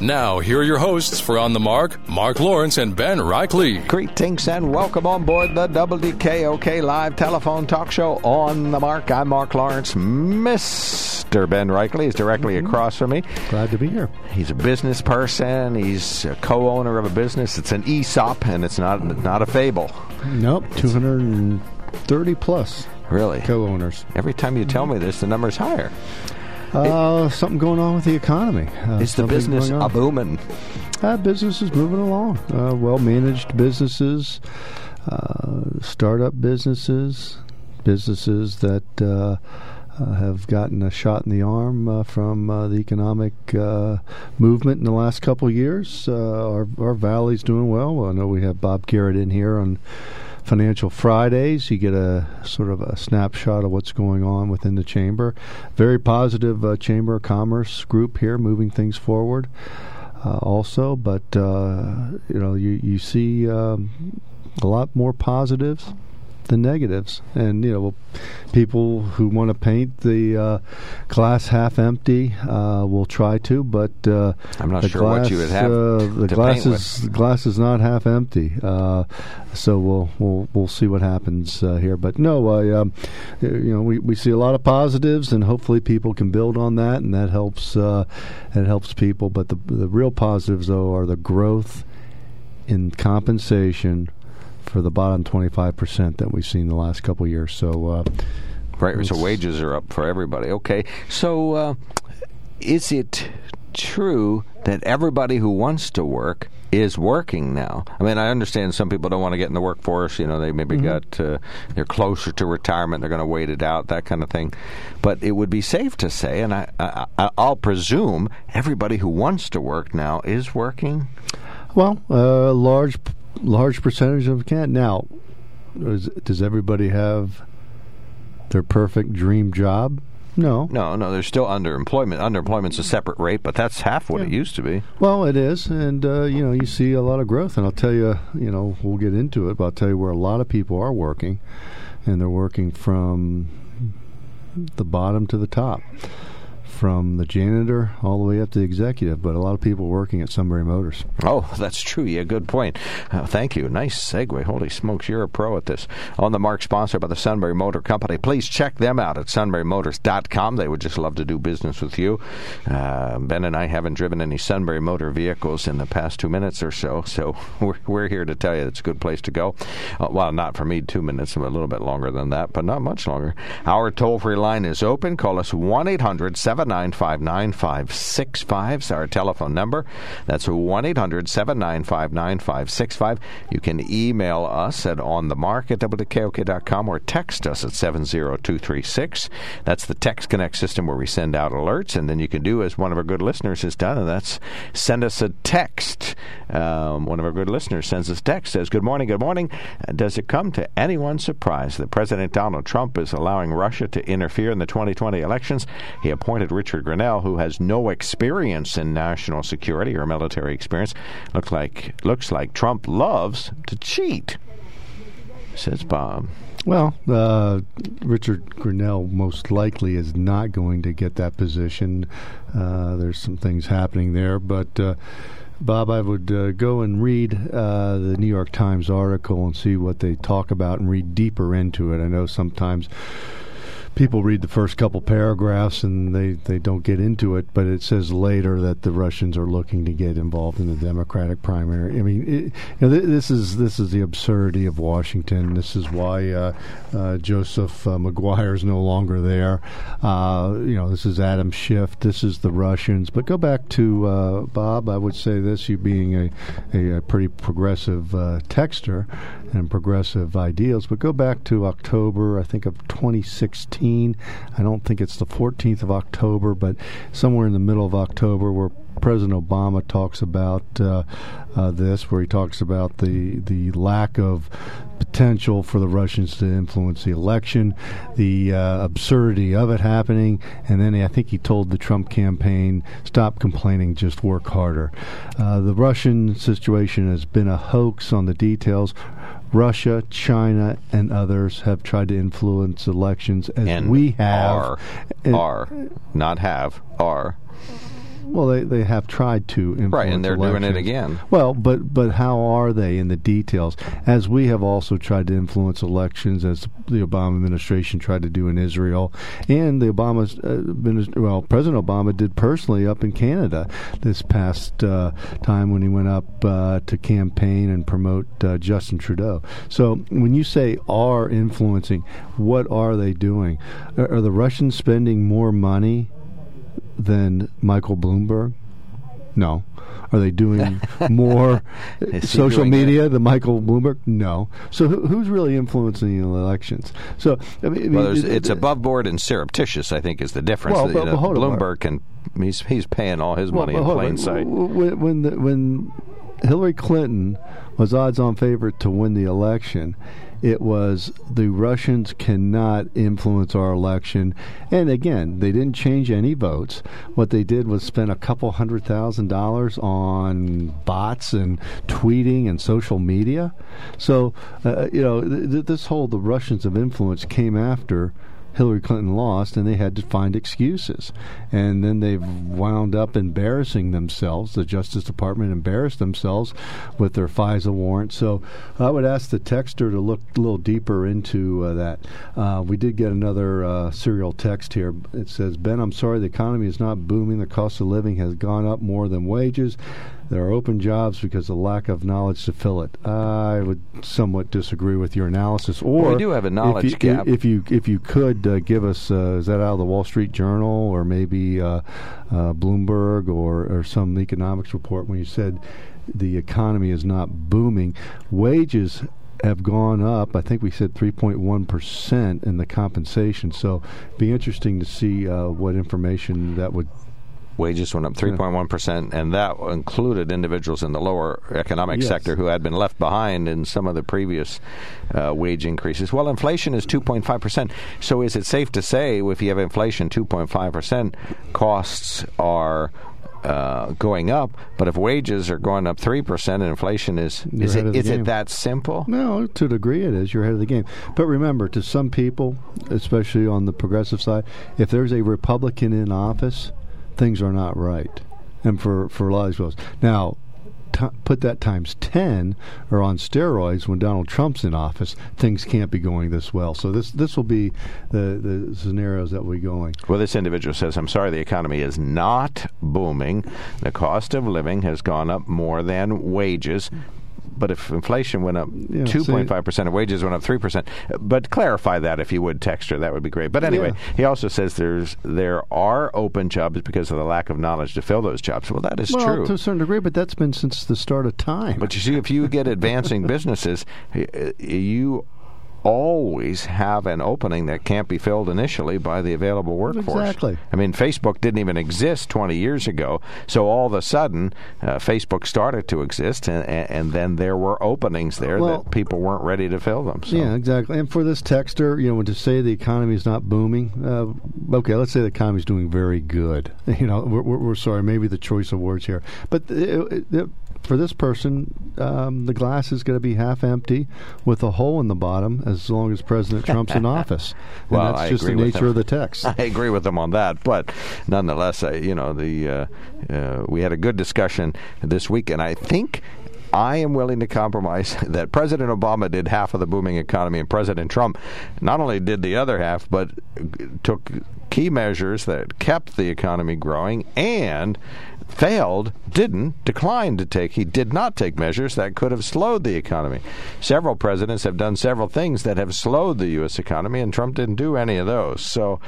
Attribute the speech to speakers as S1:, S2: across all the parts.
S1: Now, here are your hosts for On the Mark, Mark Lawrence and Ben Reichley.
S2: Greetings and welcome on board the WKOK live telephone talk show On the Mark. I'm Mark Lawrence. Mr. Ben Reichley is directly
S3: Mm-hmm.
S2: across from me.
S3: Glad to be here.
S2: He's a business person. He's a co-owner of a business. It's an ESOP, and it's not not a fable.
S3: Nope, 230 plus
S2: Really.
S3: co-owners.
S2: Every time you tell me this, the number's higher.
S3: Uh, something going on with the economy. Uh,
S2: Is the business a booming?
S3: Uh, business is moving along. Uh, well-managed businesses, uh, startup businesses, businesses that uh, uh, have gotten a shot in the arm uh, from uh, the economic uh, movement in the last couple of years. Uh, our, our valley's doing well. I know we have Bob Garrett in here on Financial Fridays. You get a sort of a snapshot of what's going on within the chamber. Very positive uh, Chamber of Commerce group here, moving things forward. Uh, also, but uh, you know, you you see um, a lot more positives than negatives, and you know, people who want to paint the uh, glass half empty uh, will try to, but uh,
S2: I'm not
S3: the
S2: sure what you would have
S3: uh, the glass is the glass is not half empty. Uh, so we'll we'll we'll see what happens uh, here. But no, I um, you know we, we see a lot of positives, and hopefully people can build on that, and that helps uh, it helps people. But the the real positives though are the growth in compensation for the bottom twenty five percent that we've seen the last couple years. So. Uh,
S2: Right. So wages are up for everybody. Okay. So uh, is it true that everybody who wants to work is working now? I mean, I understand some people don't want to get in the workforce. You know, they maybe got uh, they're closer to retirement. They're going to wait it out, that kind of thing. But it would be safe to say, and I, I, I- I'll presume everybody who wants to work now is working.
S3: Well, a large large percentage of can now. Does, does everybody have their perfect dream job? No.
S2: No, no, there's still underemployment. Underemployment's a separate rate, but that's half what it used to be.
S3: Well, it is, and uh, you know you see a lot of growth, and I'll tell you, you know, we'll get into it, but I'll tell you where a lot of people are working, and they're working from the bottom to the top, from the janitor all the way up to the executive. But a lot of people working at Sunbury Motors.
S2: Oh, that's true. Yeah, good point. Uh, thank you. Nice segue. Holy smokes, you're a pro at this. On the mark, sponsored by the Sunbury Motor Company. Please check them out at sunburymotors.com. They would just love to do business with you. Uh, ben and I haven't driven any Sunbury Motor vehicles in the past two minutes or so, so we're, we're here to tell you it's a good place to go. Uh, well, not for me, two minutes, but a little bit longer than that, but not much longer. Our toll free line is open. Call us 1 800 795 9565 is our telephone number. That's 1 800 795 9565. You can email us at onthemark at WKOK.com or text us at 70236. That's the Text Connect system where we send out alerts, and then you can do as one of our good listeners has done, and that's send us a text. Um, one of our good listeners sends us text, says, Good morning, good morning. Does it come to anyone's surprise that President Donald Trump is allowing Russia to interfere in the 2020 elections? He appointed Richard Grenell, who has no experience in national security or military experience. Looks like looks like Trump loves to cheat, says Bob.
S3: Well, uh, Richard Grenell most likely is not going to get that position. Uh, there's some things happening there, but uh, Bob, I would uh, go and read uh, the New York Times article and see what they talk about and read deeper into it. I know sometimes people read the first couple paragraphs and they, they don't get into it, but it says later that the Russians are looking to get involved in the Democratic primary. I mean, it, you know, th- this is this is the absurdity of Washington. This is why uh, uh, Joseph uh, Maguire is no longer there. Uh, you know, this is Adam Schiff. This is the Russians. But go back to uh, Bob. I would say this: you being a, a, a pretty progressive uh, texter and progressive ideals. But go back to October, I think of 2016. I don't think it's the 14th of October, but somewhere in the middle of October, where President Obama talks about uh, uh, this, where he talks about the the lack of potential for the Russians to influence the election, the uh, absurdity of it happening, and then I think he told the Trump campaign, "Stop complaining, just work harder." Uh, the Russian situation has been a hoax on the details. Russia, China, and others have tried to influence elections as
S2: and
S3: we have.
S2: Are,
S3: And-
S2: are, not have, are.
S3: Well, they, they have tried to influence
S2: Right, and they're doing it again.
S3: Well, but but how are they in the details? As we have also tried to influence elections, as the Obama administration tried to do in Israel, and the Obama uh, well, President Obama did personally up in Canada this past uh, time when he went up uh, to campaign and promote uh, Justin Trudeau. So when you say are influencing, what are they doing? Are, are the Russians spending more money than Michael Bloomberg? No. Are they doing more social
S2: doing
S3: media than Michael Bloomberg? No. So who, who's really influencing the elections? So I mean,
S2: Well,
S3: it-
S2: it's
S3: it-
S2: above board and surreptitious. I think is the difference.
S3: Well,
S2: You
S3: but-
S2: know,
S3: but
S2: Bloomberg can he's he's paying all his
S3: Well,
S2: money
S3: but
S2: in
S3: hold on.
S2: plain sight.
S3: When when, the, when Hillary Clinton was odds-on favorite to win the election, it was the Russians cannot influence our election. And again, they didn't change any votes. What they did was spend a couple hundred thousand dollars on bots and tweeting and social media. So, uh, you know, th- th- this whole the Russians of influence came after. Hillary Clinton lost, and they had to find excuses. And then they've wound up embarrassing themselves. The Justice Department embarrassed themselves with their FISA warrant. So I would ask the texter to look a little deeper into uh, that. Uh, we did get another uh, serial text here. It says, Ben, I'm sorry, the economy is not booming. The cost of living has gone up more than wages. There are open jobs because of lack of knowledge to fill it. I would somewhat disagree with your analysis. Or
S2: Well, we do have a knowledge
S3: if you,
S2: gap.
S3: If you if you could uh, give us, uh, is that out of the Wall Street Journal or maybe uh, uh, Bloomberg or or some economics report when you said the economy is not booming, wages have gone up. I think we said 3.1 percent in the compensation. So, be interesting to see uh, what information that would
S2: Wages went up 3.1 percent, and that included individuals in the lower economic
S3: Yes.
S2: sector who had been left behind in some of the previous uh, wage increases. Well, inflation is 2.5 percent. So, is it safe to say if you have inflation 2.5 percent, costs are uh, going up, but if wages are going up three percent and inflation is
S3: You're
S2: is it is it that simple?
S3: No, to a degree it is. You're ahead of the game. But remember, to some people, especially on the progressive side, if there's a Republican in office, things are not right. And for, for a lot of these folks. Now, put that times 10 or on steroids when Donald Trump's in office, things can't be going this well. So this this will be the, the scenarios that we're going.
S2: Well, this individual says, I'm sorry, the economy is not booming. The cost of living has gone up more than wages. But if inflation went up
S3: Yeah,
S2: 2.5% and wages went up 3%, but clarify that if you would, Texture, that would be great. But anyway,
S3: Yeah.
S2: he also says there's there are open jobs because of the lack of knowledge to fill those jobs. Well, that is
S3: well,
S2: true.
S3: to a certain degree, but that's been since the start of time.
S2: But you see, if you get advancing businesses, you always have an opening that can't be filled initially by the available workforce.
S3: Exactly.
S2: I mean, Facebook didn't even exist 20 years ago, so all of a sudden, uh, Facebook started to exist, and, and, then there were openings there
S3: Well-
S2: that people weren't ready to fill them. So.
S3: Yeah, exactly. And for this texter, you know, to say the economy is not booming, uh, okay, let's say the economy is doing very good. You know, we're, we're, we're sorry, maybe the choice of words here, but it, it, for this person, um, the glass is going to be half empty with a hole in the bottom as long as President Trump's in office. And
S2: Well,
S3: that's
S2: I
S3: just the
S2: agree with
S3: nature of the text.
S2: I agree with them on that, but nonetheless, I, you know, the uh, uh, we had a good discussion this week, and I think I am willing to compromise that President Obama did half of the booming economy, and President Trump not only did the other half, but took key measures that kept the economy growing and failed, didn't, decline to take. He did not take measures that could have slowed the economy. Several presidents have done several things that have slowed the U.S. economy, and Trump didn't do any of those. So,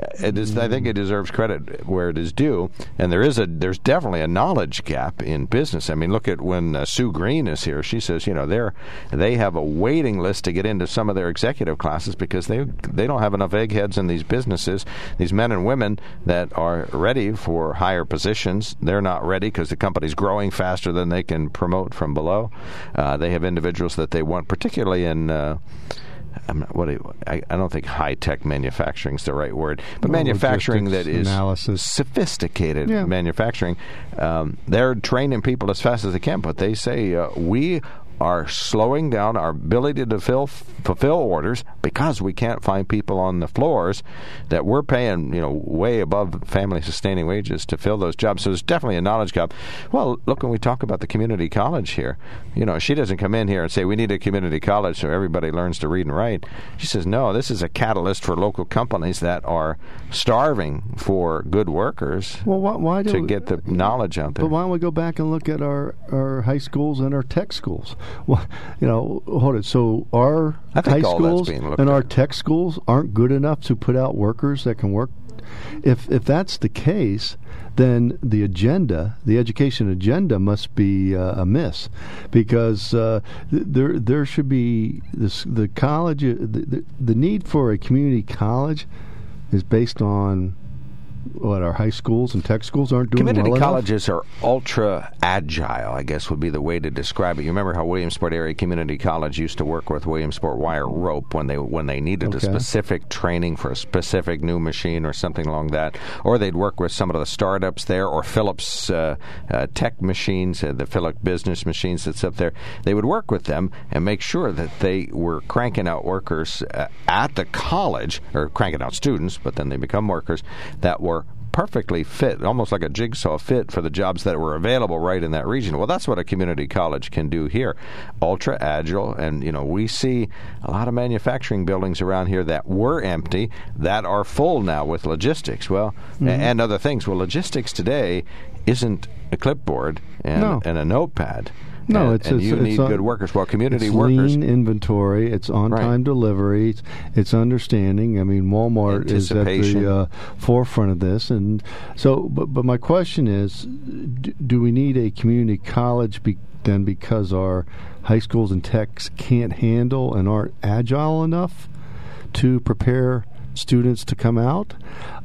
S2: uh, it is. I think it deserves credit where it is due. And there is a there's definitely a knowledge gap in business. I mean, look at when uh, Sue Green is here. She says, you know, they're they have a waiting list to get into some of their executive classes because they they don't have enough eggheads in these businesses. These men and women that are ready for higher positions they're not ready because the company's growing faster than they can promote from below. Uh, they have individuals that they want, particularly in. Uh, not, what I, I, don't think high tech manufacturing is the right word, but well, manufacturing that is
S3: analysis.
S2: sophisticated yeah. manufacturing. Um, they're training people as fast as they can, but they say uh, we are slowing down our ability to fill, fulfill orders because we can't find people on the floors that we're paying, you know, way above family sustaining wages to fill those jobs. So there's definitely a knowledge gap. Well, look when we talk about the community college here, you know, she doesn't come in here and say we need a community college so everybody learns to read and write. She says no, this is a catalyst for local companies that are starving for good workers.
S3: Well, why, why
S2: to get the knowledge out there?
S3: But why don't we go back and look at our our high schools and our tech schools? Well, you know, hold it. So our high schools and our tech schools aren't good enough to put out workers that can work. If if that's the case, then the agenda, the education agenda, must be uh, amiss, because uh, th- there there should be this the college uh, the, the, the need for a community college is based on what our high schools and tech schools aren't doing
S2: community
S3: well
S2: colleges enough? are ultra agile i guess would be the way to describe it you remember how williamsport area community college used to work with williamsport wire rope when they when they needed okay. a specific training for a specific new machine or something along that or they'd work with some of the startups there or phillips uh, uh, tech machines uh, the phillips business machines that's up there they would work with them and make sure that they were cranking out workers uh, at the college or cranking out students but then they become workers that were perfectly fit, almost like a jigsaw fit for the jobs that were available right in that region. Well, that's what a community college can do here. Ultra agile, and you know, we see a lot of manufacturing buildings around here that were empty that are full now with logistics. Well, mm-hmm. and other things. Well, logistics today isn't a clipboard and, no. and a notepad.
S3: No,
S2: and,
S3: it's,
S2: and
S3: it's
S2: you
S3: it's
S2: need
S3: on,
S2: good workers. Well, community
S3: it's
S2: workers.
S3: lean inventory. It's on-time right. delivery. It's, it's, understanding. I mean, Walmart is at the uh, forefront of this, and so. But but my question is, do, do we need a community college be, then because our high schools and techs can't handle and aren't agile enough to prepare students to come out,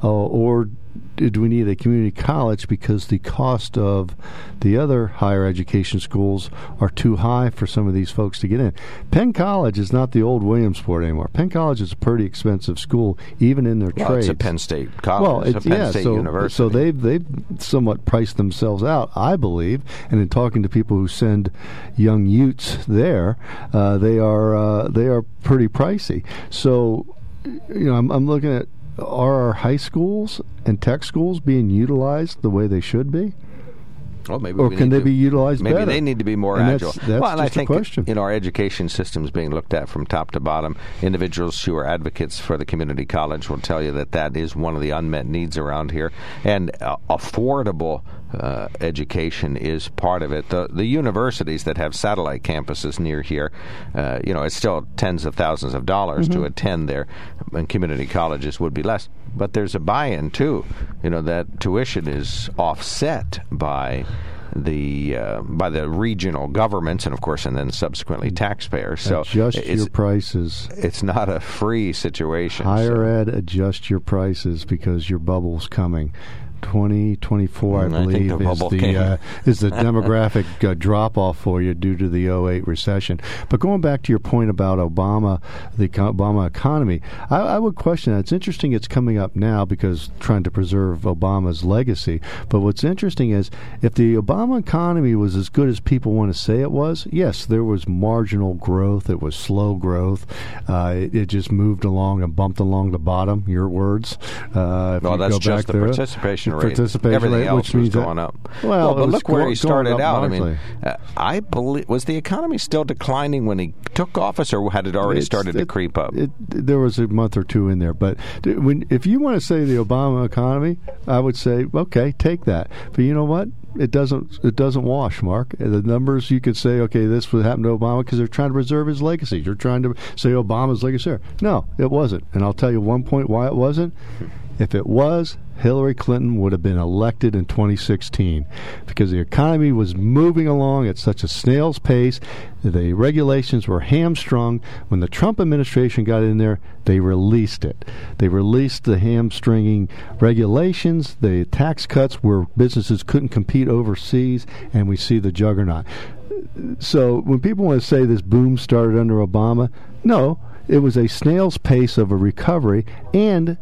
S3: uh, or do we need a community college because the cost of the other higher education schools are too high for some of these folks to get in? Penn College is not the old Williamsport anymore. Penn College is a pretty expensive school, even in their
S2: well,
S3: trades.
S2: It's a Penn State college. Well, it's, it's a Penn
S3: yeah,
S2: State
S3: so,
S2: University.
S3: So they've they've somewhat priced themselves out, I believe. And in talking to people who send young Utes there, uh, they are uh, they are pretty pricey. So you know, I'm, I'm looking at are our high schools and tech schools being utilized the way they should be?
S2: Well, maybe
S3: or can they
S2: to,
S3: be utilized
S2: maybe
S3: better?
S2: they need to be more
S3: and
S2: agile.
S3: That's, that's
S2: well, I think
S3: question.
S2: you know our education system is being looked at from top to bottom. Individuals who are advocates for the community college will tell you that that is one of the unmet needs around here, and uh, affordable uh, education is part of it. The the universities that have satellite campuses near here, uh, you know, it's still tens of thousands of dollars mm-hmm. to attend there, and community colleges would be less. But there's a buy-in too. You know that tuition is offset by the uh, by the regional governments and of course and then subsequently taxpayers. So
S3: adjust your prices.
S2: It's not a free situation.
S3: Higher
S2: so.
S3: ed, adjust your prices because your bubble's coming. 2024, I believe,
S2: I
S3: is the uh, is the demographic uh, drop off for you due to the 08 recession. But going back to your point about Obama, the Obama economy, I, I, would question that. It's interesting it's coming up now because trying to preserve Obama's legacy. But what's interesting is if the Obama economy was as good as people want to say it was, yes, there was marginal growth. It was slow growth. Uh, it, it, just moved along and bumped along the bottom. Your words.
S2: Uh, well, that's just the participation rate,
S3: participation
S2: everything
S3: rate,
S2: else
S3: which
S2: was going up.
S3: Well, it
S2: but look where
S3: go-
S2: he started out. I mean, uh, I believe was the economy still declining when he took office, or had it already
S3: It's-
S2: started to creep up?
S3: It, there was a month or two in there, but when if you want to say the Obama economy, I would say okay, take that. But you know what? It doesn't. It doesn't wash, Mark. The numbers you could say, okay, this would happen to Obama because they're trying to preserve his legacy. You're trying to say Obama's legacy. there. No, it wasn't. And I'll tell you one point why it wasn't. If it was, Hillary Clinton would have been elected in 2016 because the economy was moving along at such a snail's pace. The regulations were hamstrung. When the Trump administration got in there, they released it. They released the hamstringing regulations, the tax cuts where businesses couldn't compete overseas, and we see the juggernaut. So when people want to say this boom started under Obama, no, it was a snail's pace of a recovery and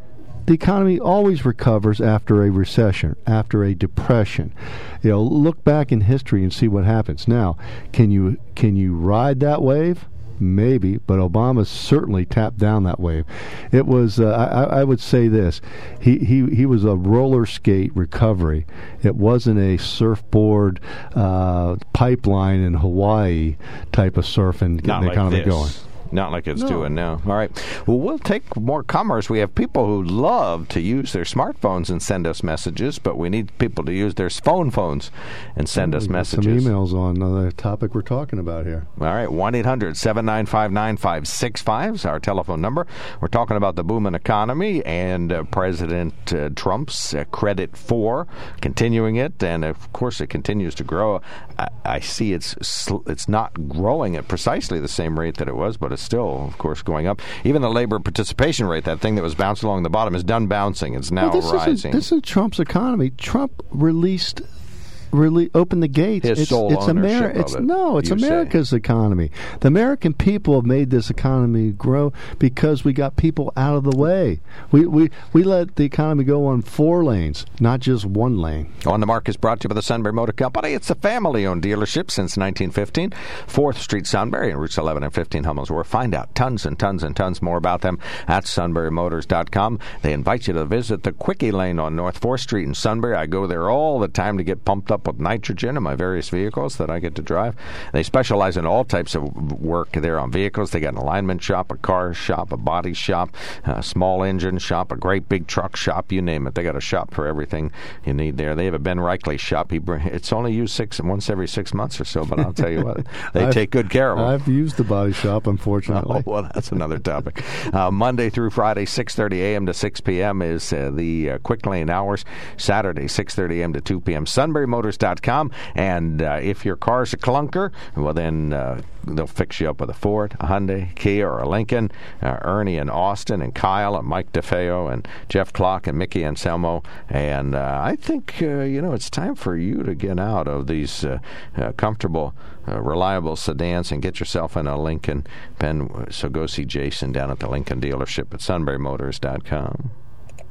S3: the economy always recovers after a recession, after a depression. You know, look back in history and see what happens. Now, can you can you ride that wave? Maybe, but Obama certainly tapped down that wave. It was, uh, I, I would say this: he, he he was a roller skate recovery. It wasn't a surfboard uh, pipeline in Hawaii type of surfing getting
S2: Not
S3: the
S2: like
S3: economy
S2: this.
S3: going.
S2: Not like it's
S3: No.
S2: doing now. All right. Well, we'll take more commerce. We have people who love to use their smartphones and send us messages, but we need people to use their phone phones and send us messages.
S3: Some emails on the topic we're talking about here.
S2: All right, 1 800 795 9565 is our telephone number. We're talking about the booming economy and uh, President uh, Trump's uh, credit for continuing it. And of course, it continues to grow. I, I see it's sl- it's not growing at precisely the same rate that it was, but it's still, of course, going up. Even the labor participation rate, that thing that was bounced along the bottom, is done bouncing. It's now
S3: Well, this
S2: rising.
S3: Isn't, this is Trump's economy. Trump released. Really open the gates.
S2: His
S3: it's,
S2: sole
S3: it's It's
S2: it,
S3: no, it's
S2: you say.
S3: America's economy. The American people have made this economy grow because we got people out of the way. We we we let the economy go on four lanes, not just one lane.
S2: On the Mark is brought to you by the Sunbury Motor Company. It's a family owned dealership since 1915. 4th Street Sunbury and routes 11 and 15 Hummel's Wharf. Find out tons and tons and tons more about them at sunburymotors.com. They invite you to visit the Quickie Lane on North 4th Street in Sunbury. I go there all the time to get pumped up with nitrogen in my various vehicles that I get to drive. They specialize in all types of work there on vehicles. They got an alignment shop, a car shop, a body shop, a small engine shop, a great big truck shop, you name it. They got a shop for everything you need there. They have a Ben Reichley shop. He bring, it's only used six once every six months or so, but I'll tell you what, they take good care of them.
S3: I've used the body shop, unfortunately.
S2: Oh, well, that's another topic. Uh, Monday through Friday, 6.30 a.m. to 6 p.m. is uh, the uh, quick lane hours. Saturday, 6.30 a.m. to 2 p.m. SunburyMotors.com. And uh, if your car's a clunker, well, then uh, they'll fix you up with a Ford, a Hyundai, Kia, or a Lincoln. Uh, Ernie and Austin and Kyle and Mike DeFeo and Jeff Clock and Mickey Anselmo. And uh, I think, uh, you know, it's time for you to get out of these uh, comfortable, reliable sedans and get yourself in a Lincoln. Ben, so go see Jason down at the Lincoln dealership at sunburymotors.com.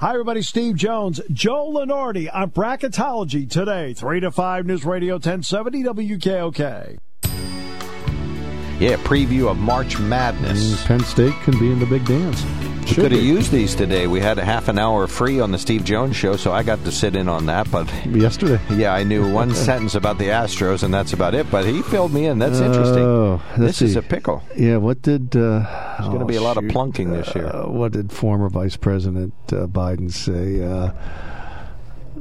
S4: Hi, everybody. Steve Jones, Joe Lenardi on Bracketology today, 3 to 5 News Radio 1070 WKOK.
S2: Yeah, preview of March Madness.
S3: Mm, Penn State can be in the big dance.
S2: We could have used these today. We had a half an hour free on the Steve Jones show, so I got to sit in on that. But
S3: yesterday.
S2: yeah, I knew one sentence about the Astros, and that's about it. But he filled me in. That's interesting.
S3: Oh,
S2: this is a pickle.
S3: Yeah, what did? Uh, There's
S2: gonna be a lot of plunking this year.
S3: Uh, what did former Vice President uh, Biden say? Uh,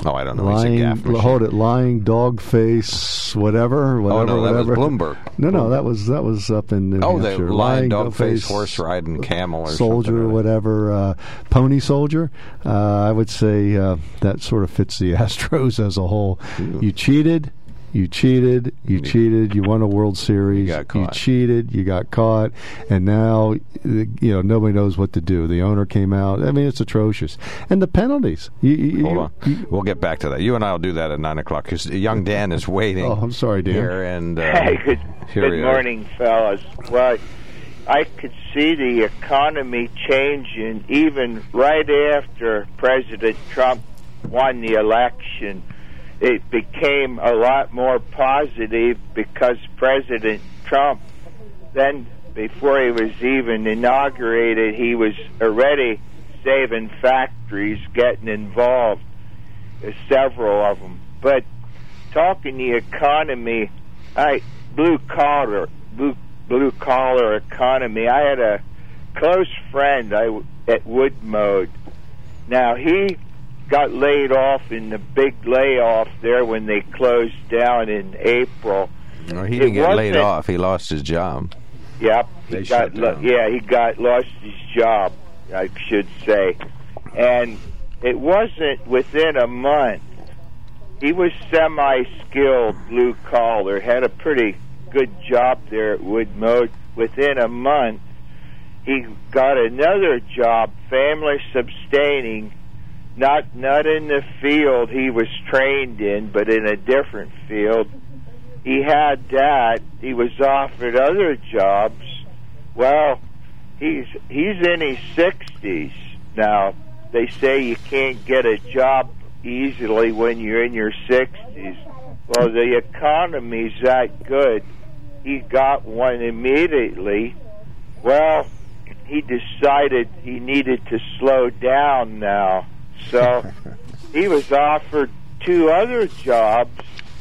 S2: Oh, I don't know.
S3: lying,
S2: He's a gaffe machine.
S3: hold it, lying dog face, whatever, whatever.
S2: Oh no, that
S3: whatever.
S2: was Bloomberg.
S3: No, no, that was that was up in New
S2: Oh, the
S3: Hampshire.
S2: lion, dog face, horse riding camel, or
S3: soldier,
S2: something.
S3: or whatever, uh, pony soldier. Uh, I would say uh, that sort of fits the Astros as a whole. You cheated. You cheated. You cheated. You won a World Series.
S2: You got caught.
S3: You cheated. You got caught, and now you know nobody knows what to do. The owner came out. I mean, it's atrocious. And the penalties. You, you,
S2: Hold
S3: you-
S2: on,
S3: you-
S2: we'll get back to that. You and I will do that at nine o'clock because young Dan is waiting.
S3: oh, I'm sorry, Dan.
S2: here and uh,
S5: Hey, good,
S2: here
S5: good
S2: he is.
S5: morning, fellas. Well, I could see the economy changing even right after President Trump won the election. It became a lot more positive because President Trump, then before he was even inaugurated, he was already saving factories, getting involved, uh, several of them. But talking the economy, I blue collar, blue blue collar economy. I had a close friend I at Woodmode. Now he got laid off in the big layoff there when they closed down in April.
S2: No, he didn't get laid off. He lost his job.
S5: Yep,
S2: They
S5: he got lo- yeah he got lost his job, I should say, and it wasn't within a month. He was semi-skilled blue collar, had a pretty good job there at Woodmode. Within a month, he got another job, family sustaining, not not in the field he was trained in, but in a different field he had that. He was offered other jobs. Well, he's he's in his sixties now. They say you can't get a job easily when you're in your sixties. Well, the economy's that good. He got one immediately. Well, he decided he needed to slow down now. So he was offered two other jobs.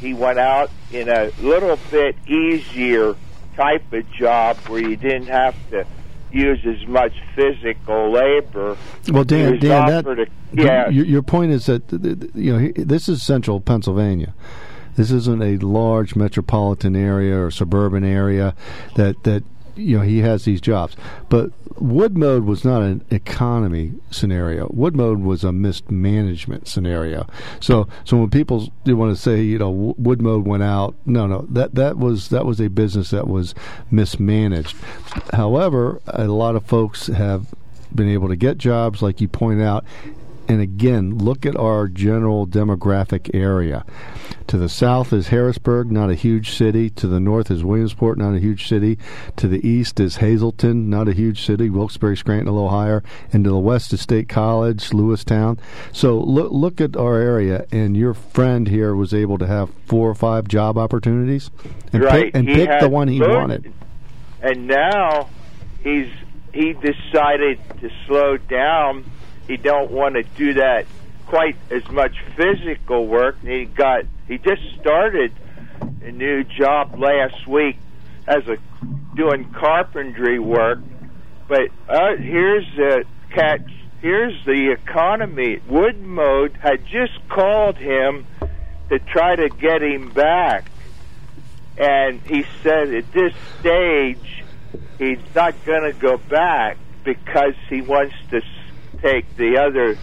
S5: He went out in a little bit easier type of job where you didn't have to use as much physical labor.
S3: Well, Dan, Dan, that
S5: a- yeah.
S3: your, your point is that th- th- you know this is central Pennsylvania. This isn't a large metropolitan area or suburban area that that you know he has these jobs. But Woodmode was not an economy scenario. Woodmode was a mismanagement scenario. So so when people want to say you know W- Woodmode went out, no no that that was that was a business that was mismanaged. However, a lot of folks have been able to get jobs, like you point out. And again, look at our general demographic area. To the south is Harrisburg, not a huge city. To the north is Williamsport, not a huge city. To the east is Hazleton, not a huge city. Wilkes-Barre, Scranton, a little higher. And to the west is State College, Lewistown. So look look at our area, and your friend here was able to have four or five job opportunities, and
S5: right.
S3: pick, and pick the one he wanted.
S5: And now he's he decided to slow down. He don't want to do that quite as much physical work. He got he just started a new job last week as a doing carpentry work. But uh, here's the catch. Here's the economy. Woodmode had just called him to try to get him back and he said at this stage he's not going to go back because he wants to take the other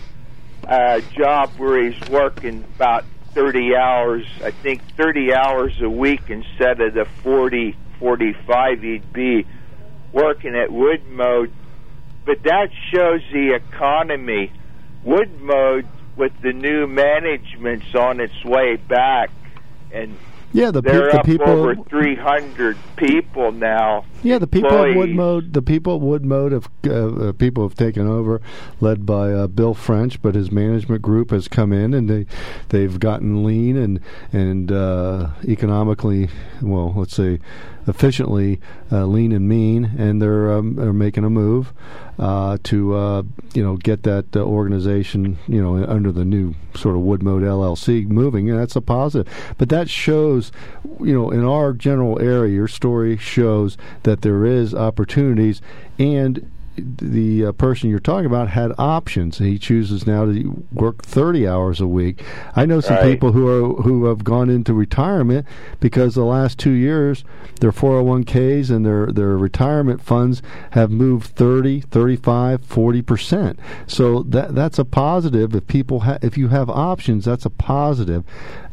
S5: uh, job where he's working about 30 hours, I think 30 hours a week instead of the 40, 45 he'd be working at Woodmode. But that shows the economy. Woodmode, with the new management's on its way back, and
S3: Yeah, the, pe- the
S5: up
S3: people.
S5: over 300 people now.
S3: Yeah, the people of
S5: employees.
S3: Woodmode, the people of Woodmode have uh, uh, people have taken over, led by uh, Bill French, but his management group has come in and they they've gotten lean and and uh, economically, well, let's say efficiently uh, lean and mean, and they're um, are making a move uh, to uh, you know get that uh, organization you know under the new sort of Woodmode LLC moving, and that's a positive. But that shows, you know, in our general area, your story shows that there is opportunities, and the uh, person you're talking about had options. He chooses now to work 30 hours a week. I know some
S5: Right.
S3: people who are who have gone into retirement because the last two years their 401ks and their their retirement funds have moved 30, 35, 40 percent. So that that's a positive. If people ha- if you have options, that's a positive.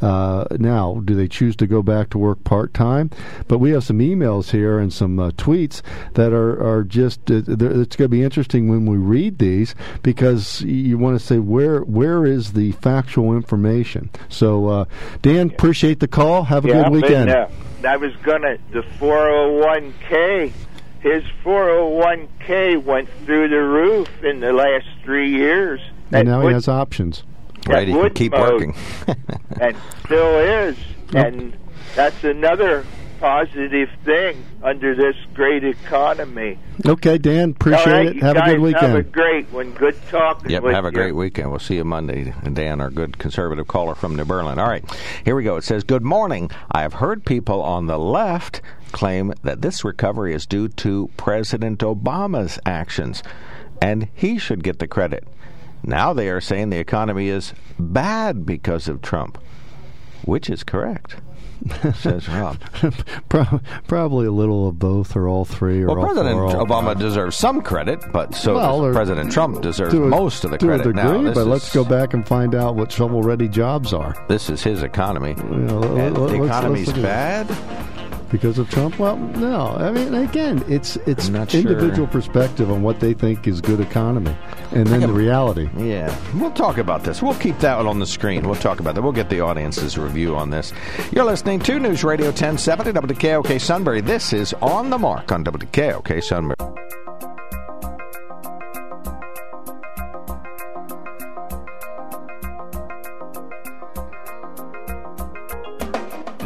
S3: Uh, now, do they choose to go back to work part time? But we have some emails here and some uh, tweets that are are just. Uh, they're- it's going to be interesting when we read these because you want to say where where is the factual information. So, uh, Dan, appreciate the call. Have a
S5: yeah,
S3: good weekend.
S5: But, uh, I was gonna the 401k. His 401k went through the roof in the last three years.
S3: and now he has options.
S2: Right, he can keep
S5: mode.
S2: working.
S5: and still is. And that's another positive thing under this great economy.
S3: Okay, Dan, appreciate
S5: All right,
S3: it. Have a good weekend.
S5: Have a great one. Good talking.
S2: Yep,
S5: with
S2: have a
S5: you.
S2: great weekend. We'll see you Monday. Dan, our good conservative caller from New Berlin. All right, here we go. It says, Good morning. I have heard people on the left claim that this recovery is due to President Obama's actions, and he should get the credit. Now they are saying the economy is bad because of Trump. Which is correct? Says Rob.
S3: Pro- probably a little of both, or all three, or
S2: Well,
S3: all
S2: President
S3: four, all
S2: Obama deserves some credit, but so
S3: Well,
S2: does President Trump deserves
S3: a-
S2: most of the credit
S3: degree,
S2: now. This
S3: but let's go back and find out what shovel-ready jobs are.
S2: This is his economy.
S3: let-
S2: the economy's
S3: let's
S2: bad.
S3: Because of Trump? Well, no. I mean, again, it's it's
S2: I'm sure.
S3: individual perspective on what they think is good economy, and then the reality.
S2: Yeah, we'll talk about this. We'll keep that on the screen. We'll talk about that. We'll get the audience's review on this. You're listening to News Radio 1070 WKOK Sunbury. This is On the Mark on WKOK Sunbury.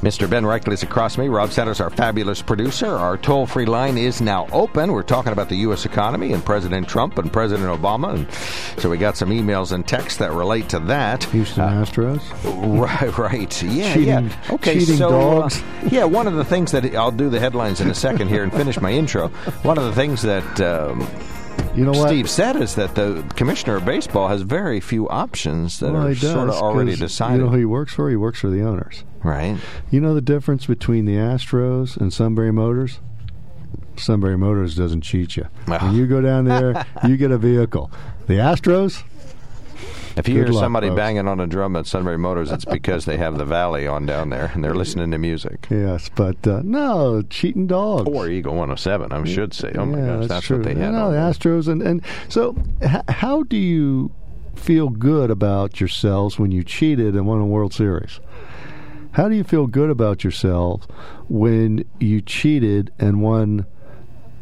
S2: Mr. Ben Reichley is across me. Rob Sanders, our fabulous producer. Our toll free line is now open. We're talking about the U.S. economy and President Trump and President Obama. And so we got some emails and texts that relate to that.
S3: Houston Astros.
S2: Right, right. Yeah,
S3: Cheating-
S2: yeah. Okay,
S3: cheating
S2: so
S3: dogs.
S2: Uh, yeah, one of the things that I'll do the headlines in a second here and finish my intro. One of the things that um,
S3: You know what?
S2: Steve said is that the commissioner of baseball has very few options that
S3: Well,
S2: are
S3: does,
S2: sort of already decided.
S3: You know who he works for? He works for the owners.
S2: right?
S3: You know the difference between the Astros and Sunbury Motors? Sunbury Motors doesn't cheat you. When you go down there, you get a vehicle. The Astros,
S2: If you
S3: Good
S2: hear
S3: luck,
S2: somebody
S3: folks.
S2: banging on a drum at Sunbury Motors, it's because they have the Valley on down there and they're listening to music.
S3: yes, but uh, no cheating dogs.
S2: Or Eagle 107, I should say. Oh my
S3: yeah,
S2: gosh,
S3: that's,
S2: that's what they had.
S3: No, the. Astros, and and so h- how do you feel good about yourselves when you cheated and won a World Series? How do you feel good about yourselves when you cheated and won?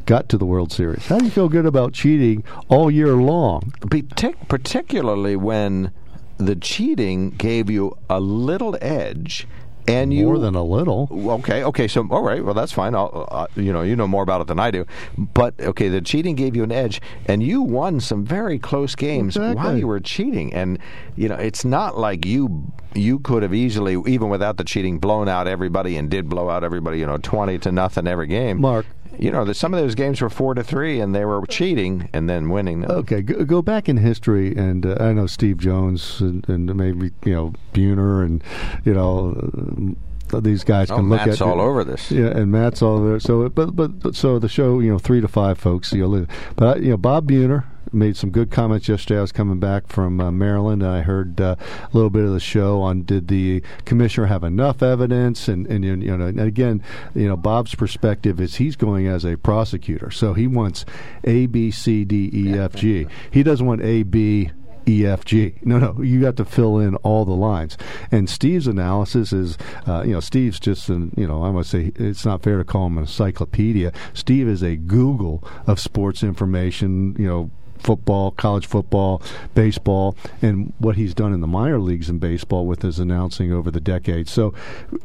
S3: Got to the World Series. How do you feel good about cheating all year long?
S2: Partic- particularly when the cheating gave you a little edge and you
S3: More than a little.
S2: Okay, okay, so all right, well that's fine. I'll, uh, you know, you know more about it than I do. But okay, the cheating gave you an edge, and you won some very close games while you were cheating. And you know, it's not like you you could have easily, even without the cheating, blown out everybody and did blow out everybody. You know, twenty to nothing every game.
S3: Mark.
S2: You know, some of those games were four to three, and they were cheating and then winning them.
S3: Okay, go, go back in history, and uh, I know Steve Jones and, and maybe you know Buhner and you know uh, these guys
S2: Oh,
S3: can look
S2: Matt's
S3: at
S2: all over this.
S3: Yeah, and Matt's all over. So, but but but- so the show, you know, three to five folks. You'll live. But you know, Bob Buhner made some good comments yesterday. I was coming back from uh, Maryland, and I heard uh, a little bit of the show on did the commissioner have enough evidence, and and you know, and again, you know, Bob's perspective is he's going as a prosecutor, so he wants A, B, C, D, E, F, G. He doesn't want A, B. EFG. No, no, you got to fill in all the lines. And Steve's analysis is, uh, you know, Steve's just, an, you know, I must say it's not fair to call him an encyclopedia. Steve is a Google of sports information, you know, football, college football, baseball, and what he's done in the minor leagues in baseball with his announcing over the decades. So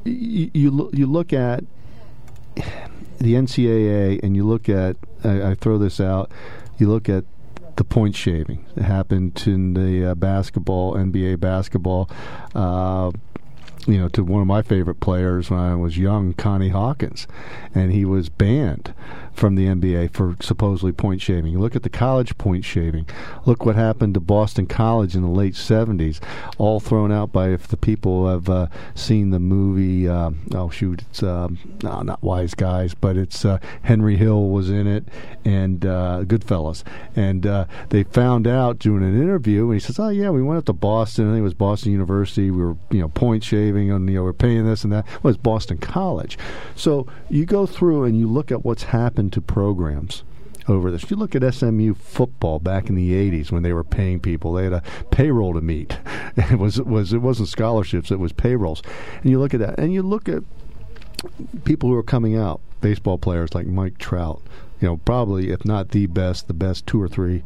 S3: you you, look at the NCAA and you look at I, I throw this out. You look at the point shaving that happened in the uh, basketball, NBA basketball. Uh, you know, to one of my favorite players when I was young, Connie Hawkins, and he was banned from the NBA for supposedly point shaving. Look at the college point shaving. Look what happened to Boston College in the late 70s, all thrown out by if the people have uh, seen the movie, uh, oh shoot, it's uh, no, not Wise Guys, but it's uh, Henry Hill was in it and uh, Goodfellas. And uh, they found out during an interview, and he says, oh yeah, we went up to Boston, I think it was Boston University, we were, you know, point shaving, and, you know, we're paying this and that. Well, it was Boston College. So you go through and you look at what's happened happened to programs over this. If you look at SMU football back in the '80s when they were paying people; they had a payroll to meet. It was it was it wasn't scholarships; it was payrolls. And you look at that, and you look at people who are coming out, baseball players like Mike Trout. You know, probably if not the best, the best two or three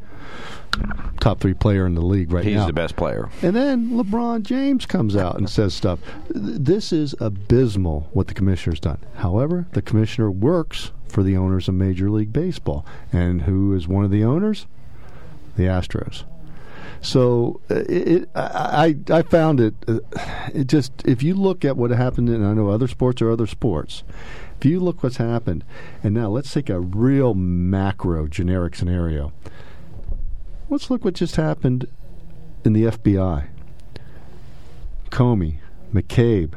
S3: top three player in the league right
S2: He's
S3: now.
S2: He's the best player.
S3: And then LeBron James comes out and says stuff. This is abysmal what the commissioner's done. However, the commissioner works for the owners of Major League Baseball. And who is one of the owners? The Astros. So uh, it, it, I I found it uh, it just if you look at what happened and I know other sports are other sports. If you look what's happened, and now let's take a real macro generic scenario. Let's look what just happened in the FBI. Comey, McCabe,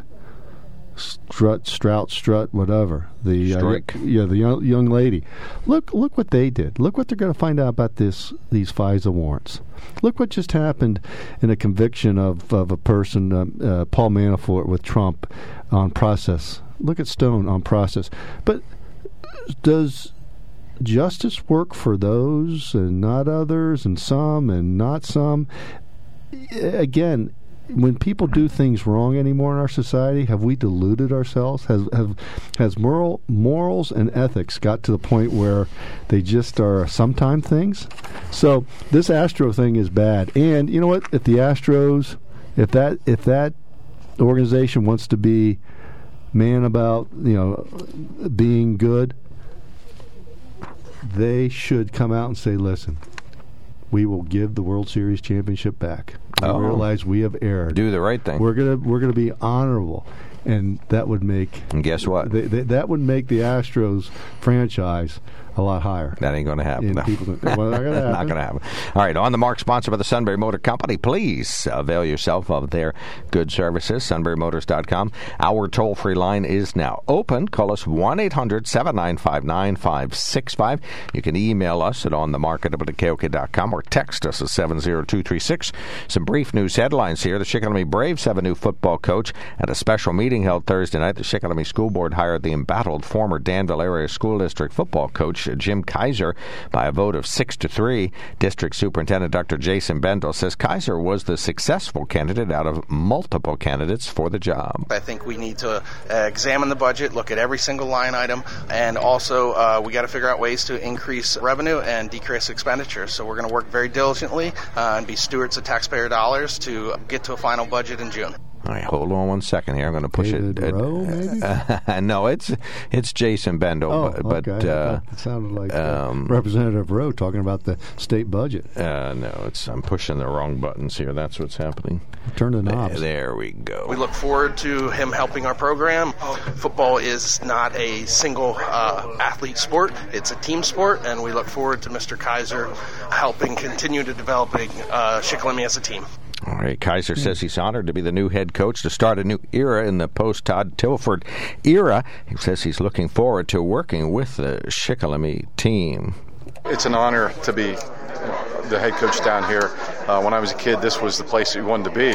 S3: Strut, Strout, Strut, whatever.
S2: The uh,
S3: yeah, the young, young lady. Look, look what they did. Look what they're going to find out about this these FISA warrants. Look what just happened in a conviction of of a person, uh, uh, Paul Manafort, with Trump on process. Look at Stone on process. But does justice work for those and not others, and some and not some? Again, when people do things wrong anymore in our society, have we deluded ourselves? Has have has moral morals and ethics got to the point where they just are sometime things? So this Astro thing is bad. And you know what? If the Astros, if that if that organization wants to be man about you know being good, they should come out and say, "Listen, we will give the World Series championship back." oh. realize we have erred.
S2: Do the right thing.
S3: We're gonna we're gonna be honorable, and that would make.
S2: And guess what?
S3: They, they, that would make the Astros franchise a lot higher.
S2: That ain't going to happen. No.
S3: People, well, not going to happen.
S2: All right, on the mark, sponsored by the Sunbury Motor Company. Please avail yourself of their good services. SunburyMotors.com. Our toll free line is now open. Call us 1 800 795 9565. You can email us at onthemark@kok.com or text us at 70236. Some brief news headlines here. The Shikellamy Braves have a new football coach. At a special meeting held Thursday night, the Shikellamy School Board hired the embattled former Danville Area School District football coach Jim Kaiser by a vote of six to three. District Superintendent Dr. Jason Bendle says Kaiser was the successful candidate out of multiple candidates for the job.
S6: I think we need to uh, examine the budget, look at every single line item, and also uh, we got to figure out ways to increase revenue and decrease expenditures. So we're going to work very diligently uh, and be stewards of taxpayer dollars to get to a final budget in June.
S2: All right, hold on one second here. I'm going to push
S3: David
S2: it.
S3: Rowe, maybe?
S2: Uh, no, it's it's Jason Bendle.
S3: Oh,
S2: but,
S3: okay.
S2: Uh,
S3: it sounded like uh, um, Representative Rowe talking about the state budget.
S2: Uh, no, it's I'm pushing the wrong buttons here. That's what's happening.
S3: Turn the knobs.
S2: There we go.
S6: We look forward to him helping our program. Football is not a single uh, athlete sport; it's a team sport, and we look forward to Mr. Kaiser helping continue to developing uh, Shikellamy as a team.
S2: All right. Kaiser says he's honored to be the new head coach to start a new era in the post Todd Tilford era. He says he's looking forward to working with the Shikellamy team.
S7: It's an honor to be the head coach down here. Uh, when I was a kid, this was the place that we wanted to be.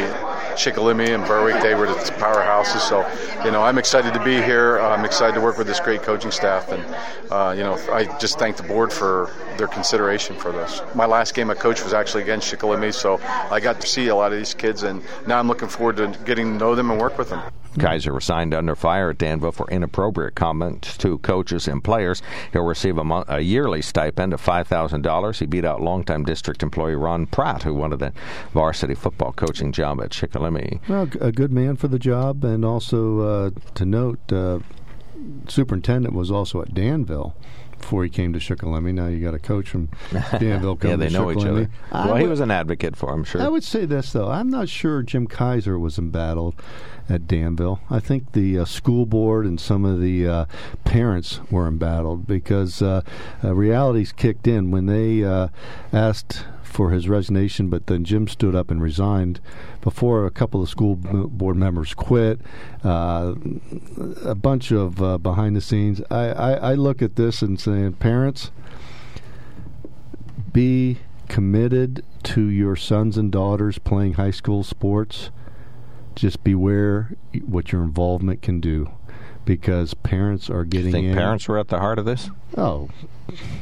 S7: Shikellamy and Berwick, they were the powerhouses. So, you know, I'm excited to be here. I'm excited to work with this great coaching staff. And, uh, you know, I just thank the board for their consideration for this. My last game I coached was actually against Shikellamy, so I got to see a lot of these kids, and now I'm looking forward to getting to know them and work with them.
S2: Kaiser was signed under fire at Danville for inappropriate comments to coaches and players. He'll receive a, a yearly stipend of $5,000. He beat out longtime district employee Ron Pratt, who wanted the varsity football coaching job at Shikellamy.
S3: Well, a good man for the job, and also uh, to note, uh, superintendent was also at Danville before he came to Shikellamy. Now you got a coach from Danville coming
S2: yeah, they know each other.
S3: I
S2: Well, he was an advocate for him, sure.
S3: I would say this though. I'm not sure Jim Kaiser was embattled at Danville. I think the uh, school board and some of the uh, parents were embattled because uh, uh, realities kicked in when they uh, asked for his resignation, but then Jim stood up and resigned before a couple of school board members quit. Uh, a bunch of uh, behind the scenes. I, I, I look at this and saying, parents, be committed to your sons and daughters playing high school sports. Just beware what your involvement can do because parents are getting
S2: you think
S3: in.
S2: parents were at the heart of this?
S3: Oh,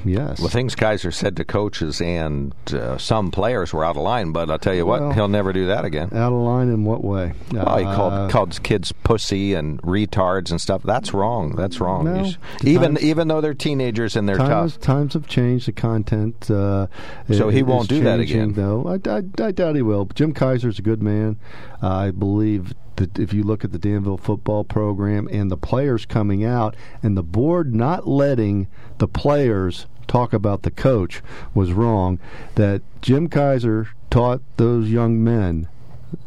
S3: yes.
S2: Well, things Kaiser said to coaches and uh, some players were out of line, but I'll tell you what,
S3: Well-
S2: he'll never do that again.
S3: Out of line in what way?
S2: Well, he
S3: Uh,
S2: called called kids pussy and retards and stuff. That's wrong. That's wrong.
S3: No,
S2: even
S3: times-
S2: even though they're teenagers and they're
S3: times,
S2: tough.
S3: times have changed. The content. Uh,
S2: So
S3: i-
S2: he won't do that again.
S3: though. I, I, I doubt he will. But Jim Kaiser's a good man. Uh, I believe that if you look at the Danville football program and the players coming out, and the board not letting the players talk about the coach was wrong. That Jim Kaiser taught those young men.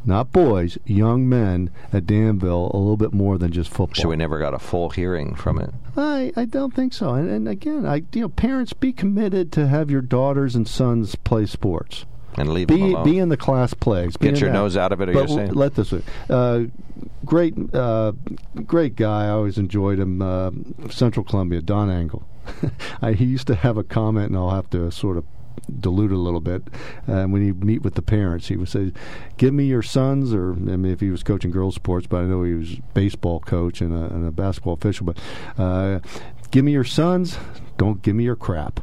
S3: Not boys, young men at Danville a little bit more than just football.
S2: So we never got a full hearing from it.
S3: I, I don't think so. And, and again, I you know, parents be committed to have your daughters and sons play sports.
S2: And leave them
S3: Be
S2: alone.
S3: be in the class plays. Be
S2: Get your
S3: that.
S2: nose out of it, are
S3: but
S2: you saying?
S3: Let this. Uh, great, uh, great guy. I always enjoyed him. Uh, Central Columbia, Don Angle. I, he used to have a comment, and I'll have to sort of dilute a little bit. Uh, when he meet with the parents, he would say, "Give me your sons," or I mean, if he was coaching girls sports, but I know he was baseball coach and a, and a basketball official. But uh, give me your sons. Don't give me your crap.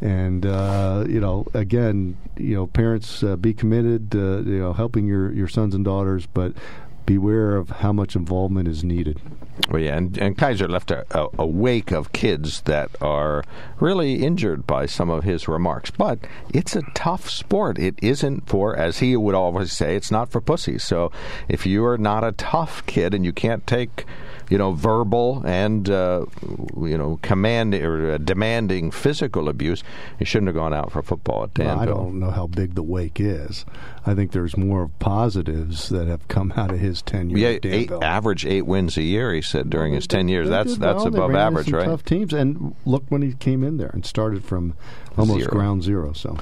S3: And uh, you know, again, you know, parents uh, be committed, uh, you know, helping your your sons and daughters, but beware of how much involvement is needed.
S2: Well, yeah, and, and Kaiser left a, a, a wake of kids that are really injured by some of his remarks. But it's a tough sport. It isn't for, as he would always say, it's not for pussies. So if you are not a tough kid and you can't take, you know, verbal and uh, you know, command or uh, demanding physical abuse, you shouldn't have gone out for football at
S3: Well, I don't know how big the wake is. I think there's more positives that have come out of his tenure
S2: Yeah, eight, average eight wins a year. He said during his ten years.
S3: They
S2: That's that's
S3: well. They
S2: above average,
S3: some
S2: right?
S3: Tough teams, and look when he came in there and started from almost
S2: Zero.
S3: ground zero. So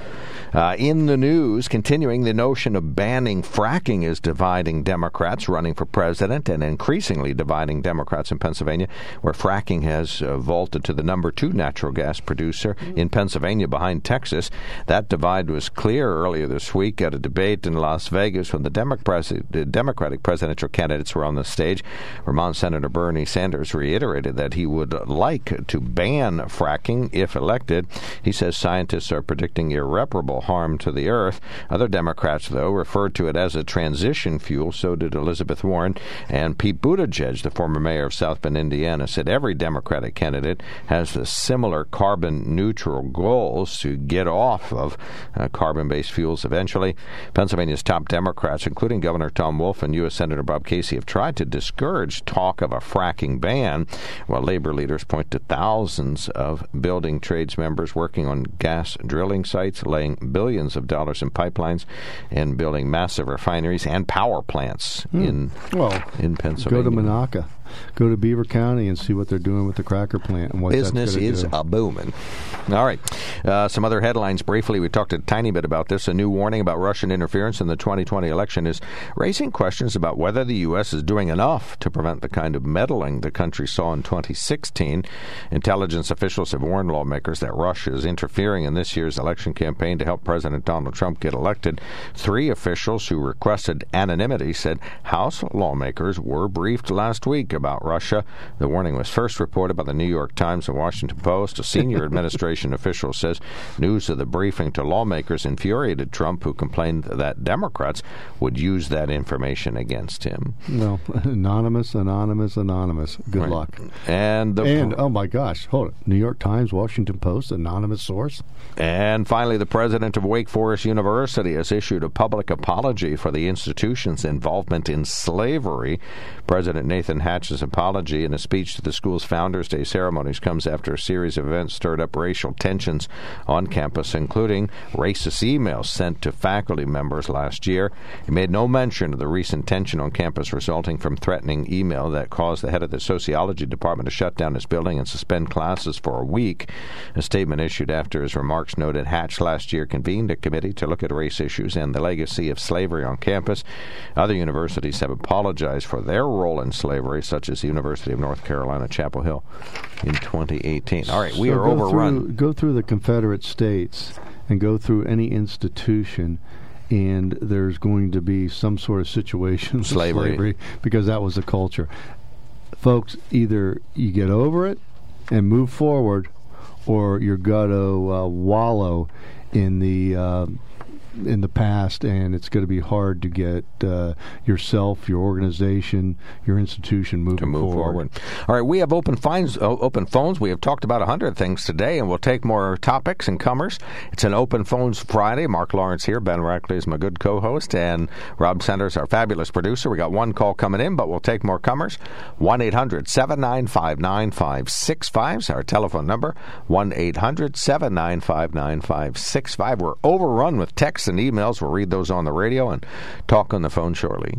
S2: Uh, in the news, continuing the notion of banning fracking is dividing Democrats running for president and increasingly dividing Democrats in Pennsylvania, where fracking has uh, vaulted to the number two natural gas producer in Pennsylvania behind Texas. That divide was clear earlier this week at a debate in Las Vegas when the Democratic, presidential candidates were on the stage. Vermont Senator Bernie Sanders reiterated that he would like to ban fracking if elected. He says scientists are predicting irreparable harm to the earth. Other Democrats, though, referred to it as a transition fuel. So did Elizabeth Warren. And Pete Buttigieg, the former mayor of South Bend, Indiana, said every Democratic candidate has the similar carbon neutral goals to get off of uh, carbon based fuels eventually. Pennsylvania's top Democrats, including Governor Tom Wolf and U.S. Senator Bob Casey, have tried to discourage talk of a fracking ban, while labor leaders point to thousands of building trades members working on gas drilling sites, laying billions of dollars in pipelines, and building massive refineries and power plants hmm. in
S3: well,
S2: in
S3: go
S2: Pennsylvania.
S3: to Monaca, go to Beaver County, and see what they're doing with the cracker plant and what
S2: Business is
S3: do.
S2: a booming. All right. Uh, some other headlines briefly. We talked a tiny bit about this. A new warning about Russian interference in the 2020 election is raising questions about whether the U.S. is doing enough to prevent the kind of meddling the country saw in 2016. Intelligence officials have warned lawmakers that Russia is interfering in this year's election campaign to help President Donald Trump get elected. Three officials who requested anonymity said House lawmakers were briefed last week about Russia. The warning was first reported by the New York Times and Washington Post. A senior administration official says news of the briefing to lawmakers infuriated Trump, who complained that Democrats would use that information against him.
S3: No, anonymous, anonymous, anonymous. Good
S2: Right.
S3: luck.
S2: And the
S3: And oh my gosh, hold it. New York Times, Washington Post, anonymous source.
S2: And finally, the president of Wake Forest University has issued a public apology for the institution's involvement in slavery. President Nathan Hatch's apology in a speech to the school's Founders Day ceremonies comes after a series of events stirred up racial tensions on campus, including racist emails sent to faculty members last year. He made no mention of the recent tension on campus resulting from threatening email that caused the head of the sociology department to shut down his building and suspend classes for a week. A statement issued after his remarks noted Hatch last year convened a committee to look at race issues and the legacy of slavery on campus. Other universities have apologized for their role in slavery, such as the University of North Carolina, Chapel Hill, in 2018. All right, we
S3: So
S2: are
S3: go
S2: overrun.
S3: Through, go through the Confederate states and go through any institution, and there's going to be some sort of situation
S2: Slavery.
S3: slavery because that was the culture. Folks, either you get over it and move forward, or you're going to uh, wallow in the. Uh, in the past, and it's going to be hard to get uh, yourself, your organization, your institution moving
S2: to move
S3: forward.
S2: forward. All right, we have open phones. Open phones. We have talked about a hundred things today, and we'll take more topics and comers. It's an open phones Friday. Mark Lawrence here. Ben Rackley is my good co-host, and Rob Sanders, our fabulous producer. We got one call coming in, but we'll take more comers. One 9565 is our telephone number. One 9565 We're overrun with texts and emails. We'll read those on the radio and talk on the phone shortly.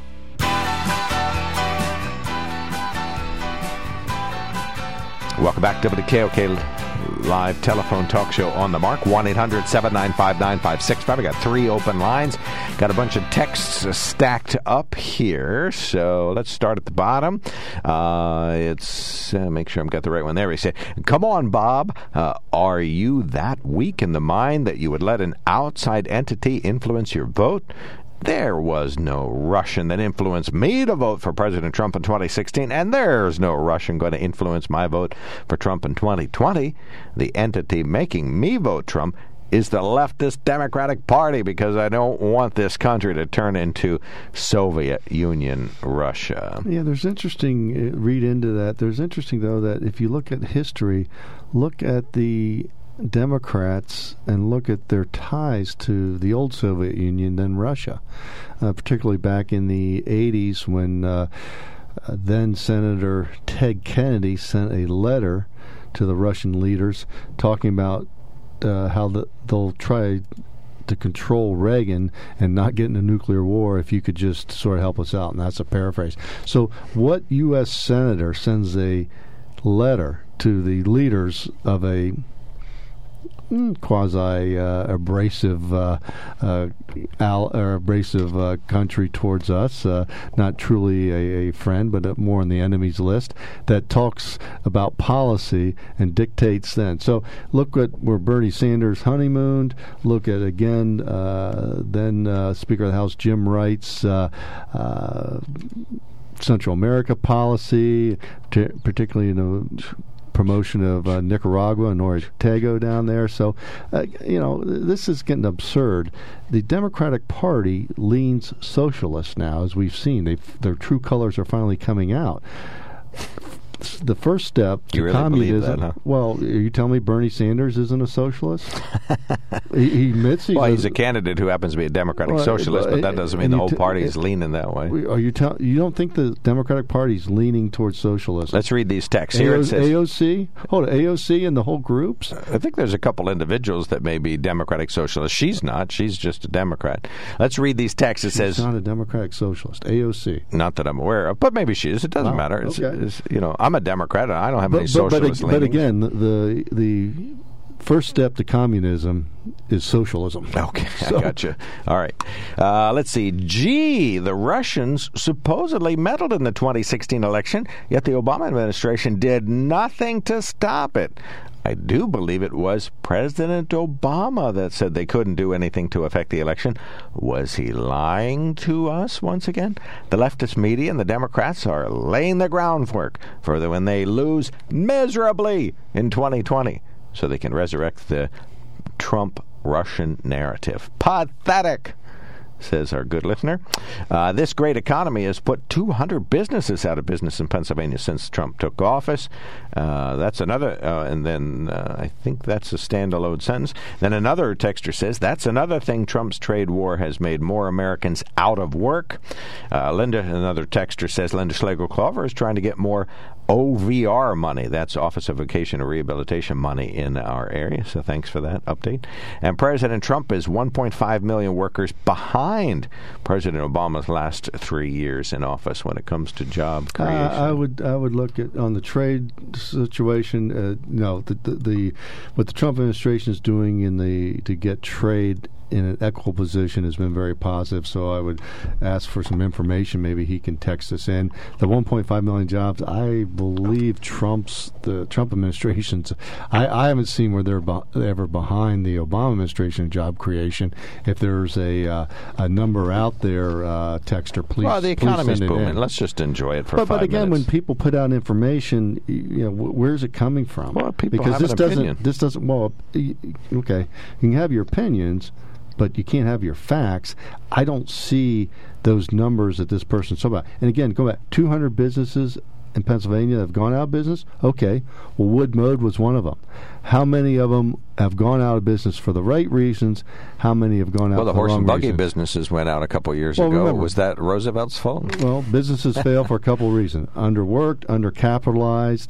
S2: Welcome back to WKOK live telephone talk show on the mark. 1 800 795 9565. We got three open lines. Got a bunch of texts stacked up here. So let's start at the bottom. Uh, it's, uh, make sure I've got the right one there. He said, Come on, Bob. Uh, are you that weak in the mind that you would let an outside entity influence your vote? There was no Russian that influenced me to vote for President Trump in 2016, and there's no Russian going to influence my vote for Trump in 2020. The entity making me vote Trump is the leftist Democratic Party because I don't want this country to turn into Soviet Union Russia.
S3: Yeah, there's interesting uh, read into that. There's interesting though that if you look at history, look at the Democrats and look at their ties to the old Soviet Union than Russia, uh, particularly back in the 80s when uh, uh, then Senator Ted Kennedy sent a letter to the Russian leaders talking about uh, how the, they'll try to control Reagan and not get in a nuclear war if you could just sort of help us out. And that's a paraphrase. So, what U.S. senator sends a letter to the leaders of a quasi abrasive uh, uh, al- or abrasive uh, country towards us, not truly a, a friend, but more on the enemies list, that talks about policy and dictates then. So look at where Bernie Sanders honeymooned. Look at again, then Speaker of the House Jim Wright's. Central America policy, t- particularly you know promotion of uh, Nicaragua and Ortega down there. So, uh, you know, this is getting absurd. The Democratic Party leans socialist now, as we've seen. They've, their true colors are finally coming out. The first step to
S2: really
S3: communism.
S2: that, huh?
S3: Well, are you telling me Bernie Sanders isn't a socialist? he, he admits he's
S2: well,
S3: a,
S2: he's a candidate who happens to be a Democratic
S3: Well,
S2: socialist, but that
S3: uh,
S2: doesn't mean the whole
S3: t-
S2: party is leaning that way.
S3: Are you tell you don't think the Democratic Party is leaning towards socialism?
S2: Let's read these texts. Here it says,
S3: AOC, hold on, AOC and the whole groups.
S2: I think there's a couple individuals that may be Democratic socialists. She's not. She's just a Democrat. Let's read these texts. It says,
S3: She's not a Democratic socialist. AOC.
S2: not that I'm aware of, but maybe she is. It doesn't
S3: Wow,
S2: matter. It's,
S3: okay.
S2: it's, you know, I'm a Democrat and I don't have any
S3: But, but, but,
S2: socialist
S3: but
S2: leanings.
S3: again, the the first step to communism is socialism.
S2: Okay,
S3: So-
S2: I got you. All right. Uh, let's see. Gee, the Russians supposedly meddled in the 2016 election, yet the Obama administration did nothing to stop it. I do believe it was President Obama that said they couldn't do anything to affect the election. Was he lying to us once again? The leftist media and the Democrats are laying the groundwork for the, when they lose miserably in 2020 so they can resurrect the Trump Russian narrative. Pathetic, says our good listener. Uh, this great economy has put 200 businesses out of business in Pennsylvania since Trump took office. Uh, that's another, uh, and then uh, I think that's a standalone sentence. Then another texter says that's another thing Trump's trade war has made more Americans out of work. Uh, Linda, another texter says Lynda Schlegel Culver is trying to get more OVR money. That's Office of Vocation and Rehabilitation money in our area. So thanks for that update. And President Trump is 1.5 million workers behind President Obama's last three years in office when it comes to job
S3: Uh,
S2: creation.
S3: I would I would look at on the trade situation. Uh, no, the, the the what the Trump administration is doing in the to get trade in an equitable position has been very positive. So I would ask for some information. Maybe he can text us in the 1.5 million jobs. I believe Trump's the Trump administration's. I, I haven't seen where they're be, ever behind the Obama administration job creation. If there's a uh, a number out there, uh, texter, please.
S2: well, the economy's booming.
S3: in.
S2: Let's just enjoy it for
S3: But,
S2: five
S3: but again,
S2: minutes.
S3: when people put out information, you know, wh- where's it coming from?
S2: Well, people
S3: because
S2: have
S3: this doesn't.
S2: opinion.
S3: This doesn't. Well, okay, you can have your opinions, but you can't have your facts. I don't see those numbers that this person's talking about. And again, go back. Two hundred businesses in Pennsylvania that have gone out of business. Okay, well, Wood Mode was one of them. How many of them have gone out of business for the right reasons? How many have gone out? Of business?
S2: Well, the
S3: for
S2: horse and buggy
S3: reasons?
S2: businesses went out a couple years
S3: Well,
S2: ago.
S3: remember-
S2: Was that Roosevelt's fault?
S3: Well, businesses fail for a couple of reasons: underworked, undercapitalized.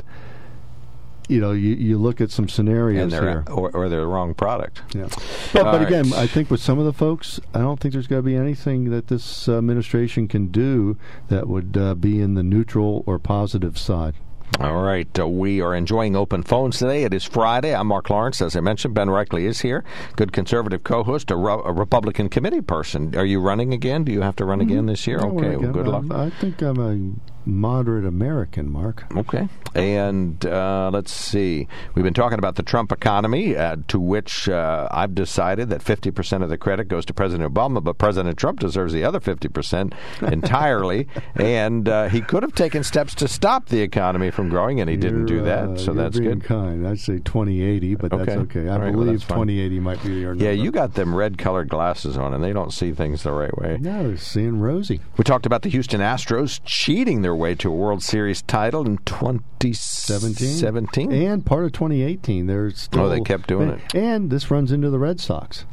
S3: You know, you, you look at some scenarios
S2: And
S3: here.
S2: they're, or, or they're the wrong product.
S3: Yeah. But, but again. I think with some of the folks, I don't think there's going to be anything that this administration can do that would uh, be in the neutral or positive side.
S2: All right. Uh, we are enjoying open phones today. It is Friday. I'm Mark Lawrence. As I mentioned, Ben Reckley is here. Good conservative co host, a, Ru- a Republican committee person. Are you running again? Do you have to run again this year? Okay.
S3: well,
S2: good luck.
S3: I think I'm a moderate American, Mark.
S2: Okay. And uh, let's see. We've been talking about the Trump economy, uh, to which uh, I've decided that 50% of the credit goes to President Obama, but President Trump deserves the other 50% entirely. and uh, he could have taken steps to stop the economy from growing, and he didn't do that.
S3: uh,
S2: so
S3: you're
S2: that's good.
S3: kind. I'd say 2080, but that's
S2: Okay.
S3: okay. I
S2: right, well,
S3: believe
S2: fine.
S3: 2080 might be your number.
S2: Yeah, you got them red colored glasses on, and they don't see things the right way.
S3: No, they're seeing rosy.
S2: We talked about the Houston Astros cheating their way to a World Series title in 2017.
S3: 17 and part of 2018 there's still
S2: Oh, they kept doing it.
S3: and this runs into the red sox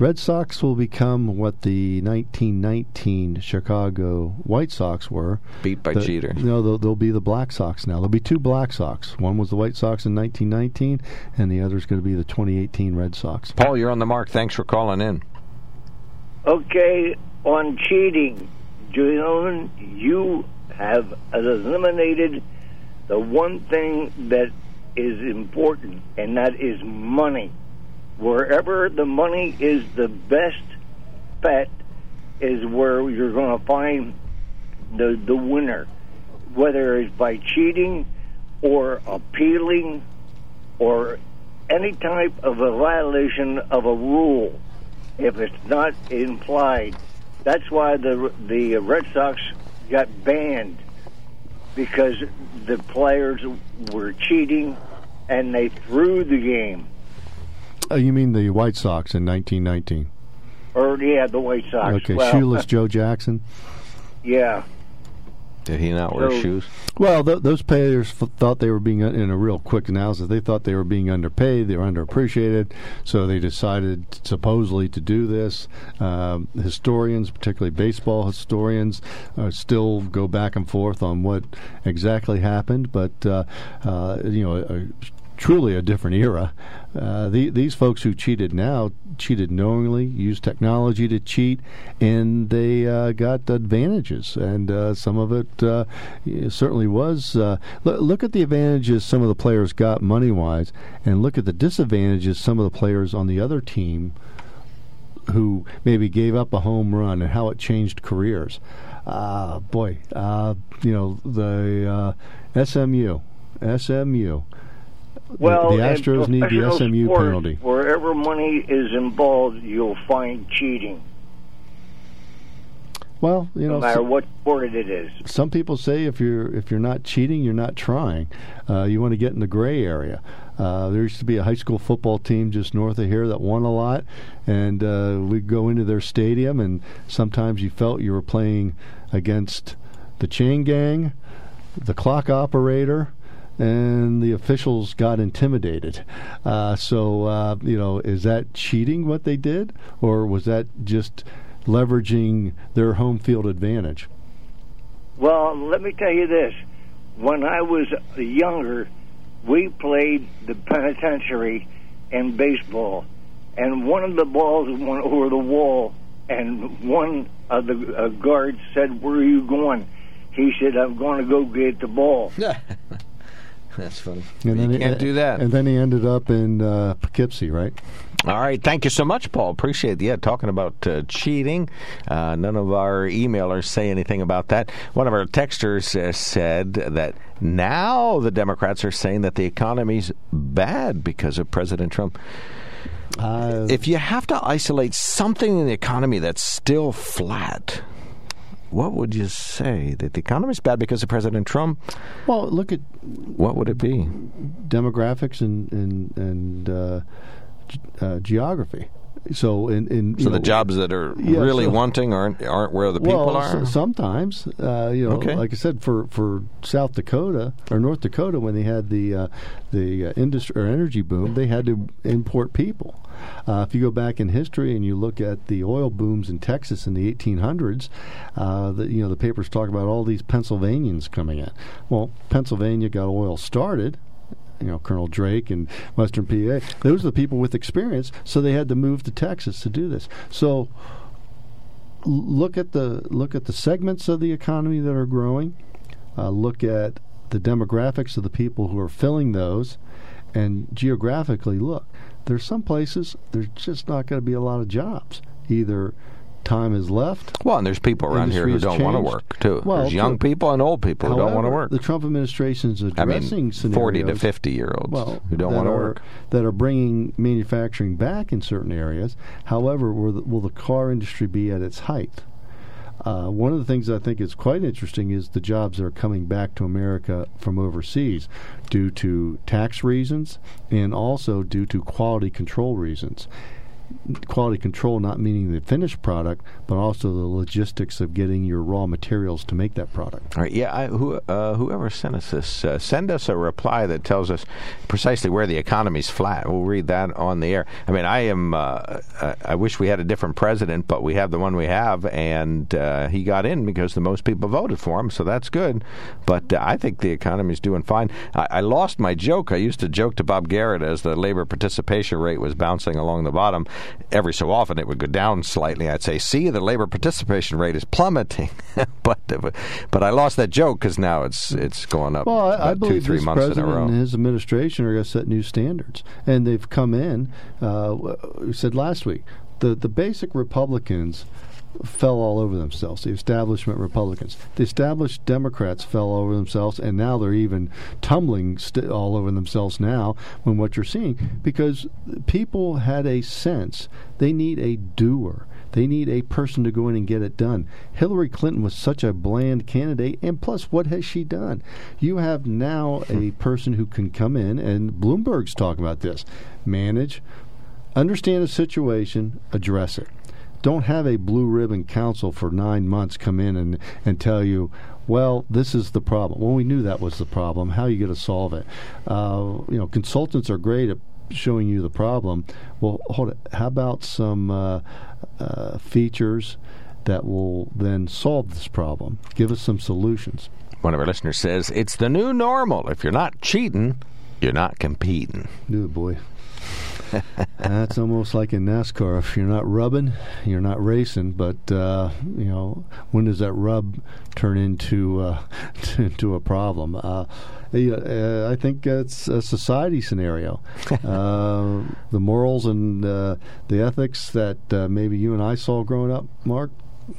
S3: red sox will become what the 1919 chicago white sox were
S2: Beat by
S3: The-
S2: Jeter.
S3: no they'll, they'll be the black sox now there'll be two black sox one was the white sox in 1919 and the other is going to be the 2018 red sox
S2: Paul, you're on the mark. Thanks for calling in.
S8: Okay, on cheating, gentlemen, you have eliminated the one thing that is important, and that is money. Wherever the money is the best bet is where you're going to find the the winner, whether it's by cheating or appealing or any type of a violation of a rule if it's not implied. That's why the the Red Sox got banned because the players were cheating and they threw the game.
S3: oh, you mean the white sox in 1919
S8: Or yeah, the White Sox.
S3: okay
S8: well,
S3: shoeless joe jackson
S8: Yeah.
S2: Did he not wear
S8: So-
S2: shoes?
S3: Well, th- those players f- thought they were being, uh, in a real quick analysis, they thought they were being underpaid, they were underappreciated, so they decided supposedly to do this. Um, historians, particularly baseball historians, uh, still go back and forth on what exactly happened, but uh, uh, you know. A, Truly a different era. Uh, the, these folks who cheated now cheated knowingly, used technology to cheat, and they uh, got advantages. And uh, some of it uh, certainly was. Uh, look, look at the advantages some of the players got money wise, and look at the disadvantages some of the players on the other team who maybe gave up a home run and how it changed careers. Uh, boy, you know, the SMU. SMU.
S8: Well,
S3: the, the Astros need the SMU
S8: sports,
S3: penalty.
S8: Wherever money is involved, you'll find cheating,
S3: Well, you know, no
S8: matter
S3: so-
S8: what sport it is.
S3: some people say if you're if you're not cheating, you're not trying. Uh, you want to get in the gray area. Uh, there used to be a high school football team just north of here that won a lot, and uh, we'd go into their stadium, and sometimes you felt you were playing against the chain gang, the clock operator. And the officials got intimidated. Uh, so, uh, you know, is that cheating what they did? Or was that just leveraging their home field advantage?
S8: Well, let me tell you this. When I was younger, we played the penitentiary in baseball, and one of the balls went over the wall, and one of the uh, guards said, Where are you going? He said, I'm going to go get the ball.
S2: That's funny.
S3: And
S2: you
S3: he-
S2: can't do that.
S3: And then he ended up in uh, Poughkeepsie, right?
S2: All right, thank you so much, Paul. Appreciate it. Yeah, talking about uh, cheating. Uh, none of our emailers say anything about that. One of our texters uh, said that now the Democrats are saying that the economy's bad because of President Trump.
S3: Uh,
S2: If you have to isolate something in the economy that's still flat, what would you say? That the economy is bad because of President Trump?
S3: well, look at
S2: What would it be?
S3: demographics and and and uh, g- uh, geography. So, in, in
S2: So the
S3: know,
S2: jobs that are
S3: Yeah,
S2: really
S3: so-
S2: wanting aren't aren't where the people
S3: well,
S2: are.
S3: s- sometimes, uh, you know,
S2: Okay.
S3: like I said, for, for South Dakota or North Dakota, when they had the uh, the uh, industry or energy boom, they had to import people. Uh, if you go back in history and you look at the oil booms in Texas in the 1800s, uh, the, you know the papers talk about all these Pennsylvanians coming in. Well, Pennsylvania got oil started, you know, Colonel Drake and Western PA. Those are the people with experience, so they had to move to Texas to do this. So look at the look at the segments of the economy that are growing. Uh, look at the demographics of the people who are filling those, and geographically look. There's some places there's just not going to be a lot of jobs. Either time is left.
S2: Well, and there's people around here who don't want to work too.
S3: Well,
S2: there's young people and old people who don't want to work.
S3: The Trump administration is
S2: I
S3: addressing
S2: mean,
S3: scenarios.
S2: forty to fifty year olds
S3: well,
S2: who don't want to work.
S3: that are bringing manufacturing back in certain areas. However, will the, will the car industry be at its height? Uh, one of the things I think is quite interesting is the jobs that are coming back to America from overseas due to tax reasons and also due to quality control reasons. Quality control not meaning the finished product, but also the logistics of getting your raw materials to make that product.
S2: All right, yeah. I, who, uh, whoever sent us this, uh, send us a reply that tells us precisely where the economy's flat. We'll read that on the air. I mean, I am. Uh, I, wish we had a different president, but we have the one we have, and uh, he got in because the most people voted for him, so that's good. But uh, I think the economy's doing fine. I, I lost my joke. I used to joke to Bob Garrett as the labor participation rate was bouncing along the bottom. Every so often, it would go down slightly. I'd say, "See, the labor participation rate is plummeting," but but I lost that joke because now it's it's going up
S3: Well, I, I
S2: two
S3: believe
S2: three
S3: this
S2: months in a
S3: president
S2: row.
S3: and his administration are going to set new standards, and they've come in. Uh, we said last week the the basic Republicans fell all over themselves. The establishment Republicans, the established Democrats fell over themselves, and now they're even tumbling st- all over themselves now. When what you're seeing, because people had a sense they need a doer. They need a person to go in and get it done. Hillary Clinton was such a bland candidate, and plus, what has she done? You have now a hmm. person who can come in, and Bloomberg's talking about this manage, understand the situation, address it. Don't have a blue ribbon council for nine months come in and, and tell you well, this is the problem. Well, we knew that was the problem. How are you going to solve it? Uh, you know, consultants are great at showing you the problem. Well, hold it. How about some uh, uh, features that will then solve this problem? Give us some solutions.
S2: One of our listeners says, It's the new normal. If you're not cheating, you're not competing.
S3: New boy. That's almost like in NASCAR. If you're not rubbing, you're not racing. But uh, you know, when does that rub turn into uh, into a problem? Uh, uh, I think it's a society scenario. uh, the morals and uh, the ethics that uh, maybe you and I saw growing up, Mark,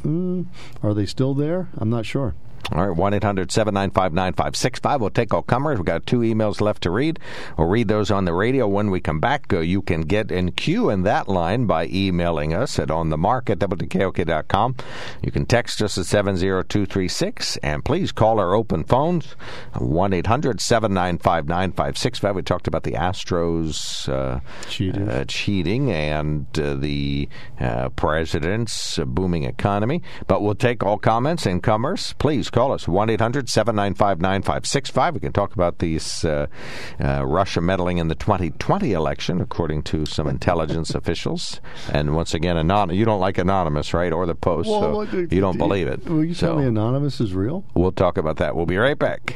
S3: mm, are they still there? I'm not sure.
S2: All right, 1 800 795 9565. We'll take all comers. We've got two emails left to read. We'll read those on the radio. When we come back, uh, you can get in queue in that line by emailing us at onthemark at WKOK.com. You can text us at 70236, and please call our open phones 1 800 795 9565. We talked about the Astros uh,
S3: cheating.
S2: Uh, cheating and uh, the uh, president's booming economy. But we'll take all comments and comers. Please call us 1 800 795 9565. We can talk about these uh, uh, Russia meddling in the 2020 election, according to some intelligence officials. And once again, anon- you don't like Anonymous, right? Or the Post,
S3: Well,
S2: so
S3: what-
S2: you don't believe it.
S3: Will you tell me anonymous is real?
S2: we'll talk about that. We'll be right back.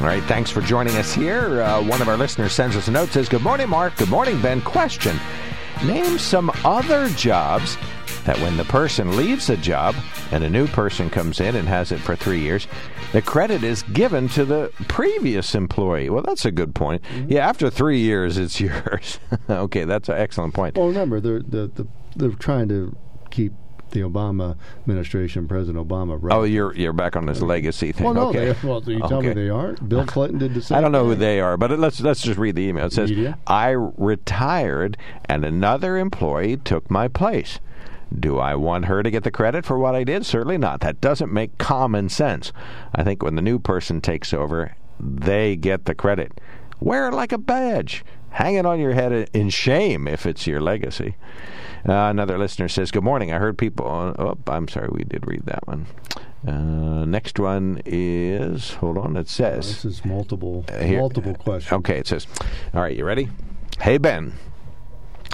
S2: All right, thanks for joining us here. Uh, one of our listeners sends us a note says, Good morning, Mark. Good morning, Ben. Question Name some other jobs that when the person leaves a job and a new person comes in and has it for three years, the credit is given to the previous employee. Well, that's a good point. Yeah, after three years, it's yours. okay, that's an excellent point.
S3: Well, remember they're the, the, they're trying to keep the Obama administration, President Obama.
S2: Oh, you're you're back on this legacy thing.
S3: Well, no,
S2: okay.
S3: they, well, you tell me they aren't. Bill Clinton did the same.
S2: I don't know who they are, but let's let's just read the email. It says,
S3: Media.
S2: "I retired and another employee took my place. Do I want her to get the credit for what I did? Certainly not. That doesn't make common sense. I think when the new person takes over, they get the credit. Wear it like a badge. Hang it on your head in shame if it's your legacy." Uh, another listener says, "Good morning. I heard people. Oh, I'm sorry, we did read that one. Uh, next one is hold on. It says."
S3: This is multiple
S2: Uh, here-
S3: multiple questions.
S2: Okay, it says, All right, you ready? Hey, Ben.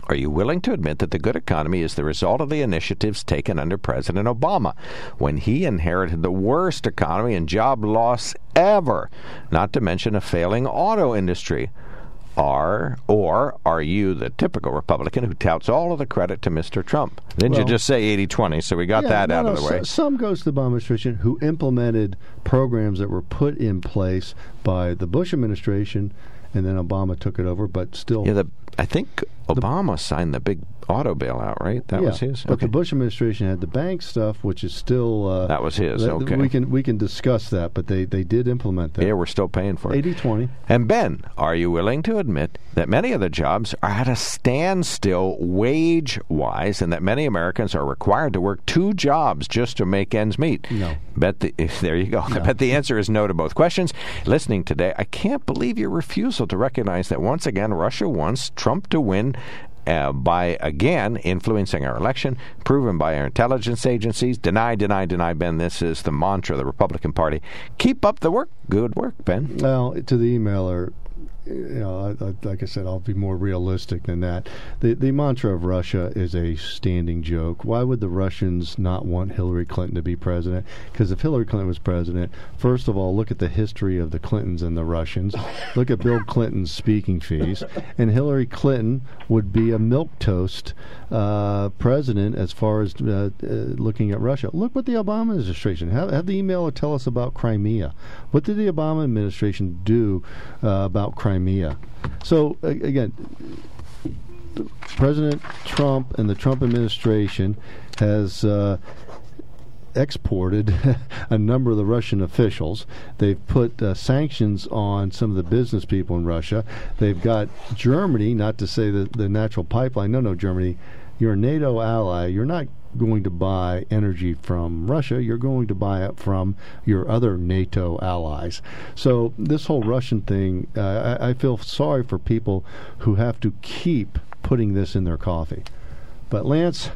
S2: Are you willing to admit that the good economy is the result of the initiatives taken under President Obama when he inherited the worst economy and job loss ever, not to mention a failing auto industry? Are or are you the typical Republican who touts all of the credit to Mr. Trump? Didn't you just say 80 20? So we got
S3: Yeah,
S2: that
S3: no,
S2: out
S3: no,
S2: of the
S3: so-
S2: way.
S3: Some goes to the Obama administration who implemented programs that were put in place by the Bush administration, and then Obama took it over. But still,
S2: Yeah, the, I think Obama signed the big auto bailout, right? That
S3: yeah,
S2: was his.
S3: But the Bush administration had the bank stuff, which is still uh,
S2: That was his,
S3: that-
S2: okay.
S3: We can we can discuss that, but they they did implement that.
S2: Yeah, we're still paying for it.
S3: 80-20.
S2: And Ben, are you willing to admit that many of the jobs are at a standstill wage wise and that many Americans are required to work two jobs just to make ends meet?
S3: No.
S2: Bet the, there you go. I bet the answer is no to both questions. Listening today, I can't believe your refusal to recognize that once again Russia wants Trump to win uh, by again influencing our election, proven by our intelligence agencies. Deny, deny, deny, Ben. This is the mantra of the Republican Party. Keep up the work. Good work, Ben.
S3: Well, to the emailer, you know, I, I, like I said, I'll be more realistic than that. The the mantra of Russia is a standing joke. Why would the Russians not want Hillary Clinton to be president? Because if Hillary Clinton was president, first of all, look at the history of the Clintons and the Russians. look at Bill Clinton's speaking fees, and Hillary Clinton would be a milk toast uh, president as far as uh, uh, looking at Russia. Look what the Obama administration have, have the email tell us about Crimea. What did the Obama administration do uh, about Crimea? So again, President Trump and the Trump administration has uh, exported a number of the Russian officials. They've put uh, sanctions on some of the business people in Russia. They've got Germany, not to say that the natural pipeline. No, no, Germany, you're a NATO ally. You're not going to buy energy from Russia. You're going to buy it from your other NATO allies. So this whole Russian thing, uh, I, I feel sorry for people who have to keep putting this in their coffee. But Lance,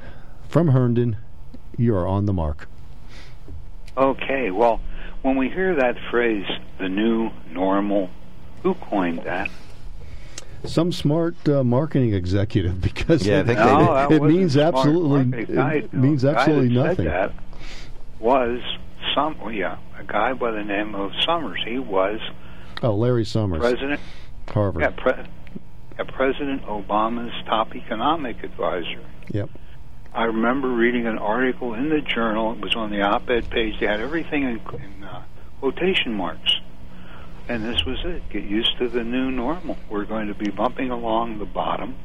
S3: from Herndon, you are on the mark.
S9: Okay, well, when we hear that phrase, the new normal, who coined that?
S3: Some smart uh, marketing executive because
S2: yeah,
S3: it,
S2: no,
S3: it, it means absolutely it means absolutely nothing.
S9: that was some yeah a guy by the name of Summers. He was
S3: oh Larry Summers,
S9: president
S3: Harvard.
S9: Yeah, pre- yeah, President Obama's top economic advisor.
S3: Yep.
S9: I remember reading an article in the journal. It was on the op-ed page. They had everything in, in uh, quotation marks, and this was it. Get used to the new normal. We're going to be bumping along the bottom.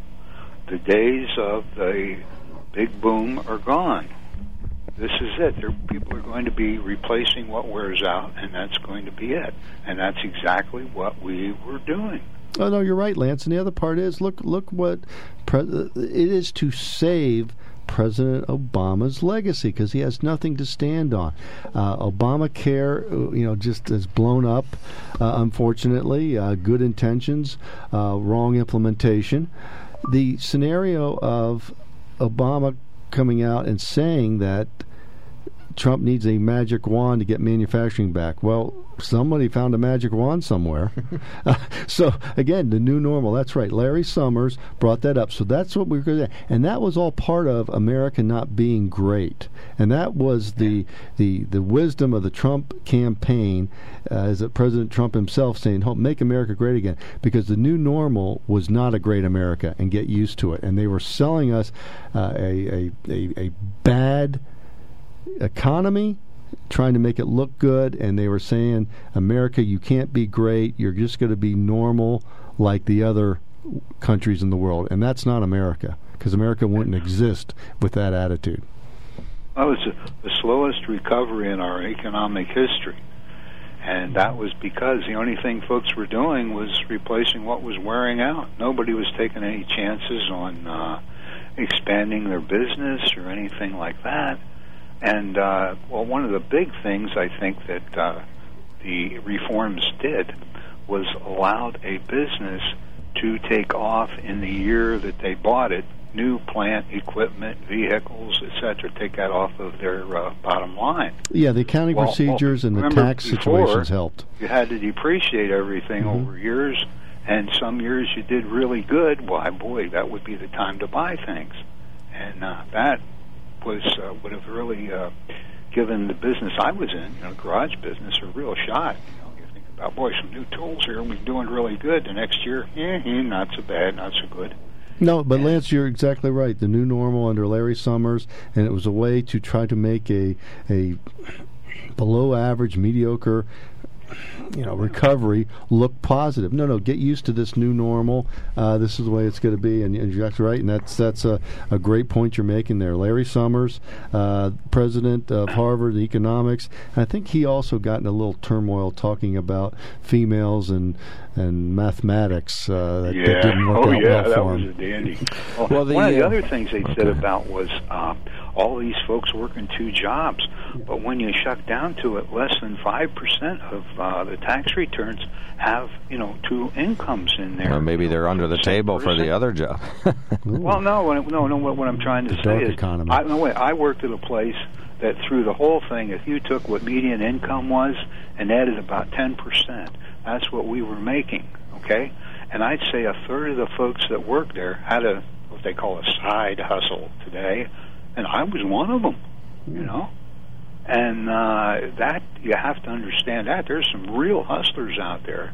S9: The days of the big boom are gone. This is it. There, people are going to be replacing what wears out, and that's going to be it. And that's exactly what we were doing.
S3: Oh no, you're right, Lance. And the other part is look look what pre- it is to save President Obama's legacy because he has nothing to stand on. Uh, Obamacare, uh, you know, just has blown up, uh, unfortunately. Uh, good intentions, uh, wrong implementation. The scenario of Obama coming out and saying that Trump needs a magic wand to get manufacturing back. Well, somebody found a magic wand somewhere. uh, so again, the new normal. That's right. Larry Summers brought that up. So that's what we are going to. And that was all part of America not being great. And that was the the the wisdom of the Trump campaign, uh, as President Trump himself saying, "Help make America great again," because the new normal was not a great America, and get used to it. And they were selling us uh, a, a a a bad economy, trying to make it look good, and they were saying, America, you can't be great. You're just going to be normal like the other countries in the world. And that's not America, because America wouldn't exist with that attitude.
S9: That was the slowest recovery in our economic history. And that was because the only thing folks were doing was replacing what was wearing out. Nobody was taking any chances on uh, expanding their business or anything like that and uh, well, one of the big things I think that uh, the reforms did was allowed a business to take off in the year that they bought it, new plant, equipment, vehicles, etc. Take that off of their uh, bottom line.
S3: Yeah, the accounting well, procedures well, and the tax situations helped.
S9: You had to depreciate everything mm-hmm. over years, and some years you did really good. Why, boy, that would be the time to buy things, and uh, that was uh, would have really uh, given the business I was in, you know, garage business, a real shot. You know, you think about boy, some new tools here, and we're doing really good. The next year, eh, eh, not so bad, not so good.
S3: No, but Lance, you're exactly right. The new normal under Larry Summers, and it was a way to try to make a a below average, mediocre you know recovery look positive. No, no, get used to this new normal. Uh, this is the way it's going to be, and, and, exactly right. And that's that's a, a great point you're making there. Larry Summers, uh, president of Harvard Economics, I think he also got in a little turmoil talking about females and and mathematics. Uh, that,
S9: yeah.
S3: that didn't work
S9: oh,
S3: out
S9: yeah,
S3: well
S9: that
S3: for
S9: was
S3: him.
S9: a dandy. Well, well the, one of the other things they okay. said about was uh, all these folks working two jobs, but when you shut down to it, less than five percent of uh, the tax returns have you know two incomes in there.
S2: Or maybe they're under the table for the other job.
S9: well, no, no, no. What, what I'm trying to
S3: the
S9: say is,
S3: economy.
S9: I, no, wait, I worked at a place that through the whole thing, if you took what median income was and added about ten percent, that's what we were making. Okay, And I'd say a third of the folks that worked there had a what they call a side hustle today, and I was one of them. You know, and uh, that you have to understand that there's some real hustlers out there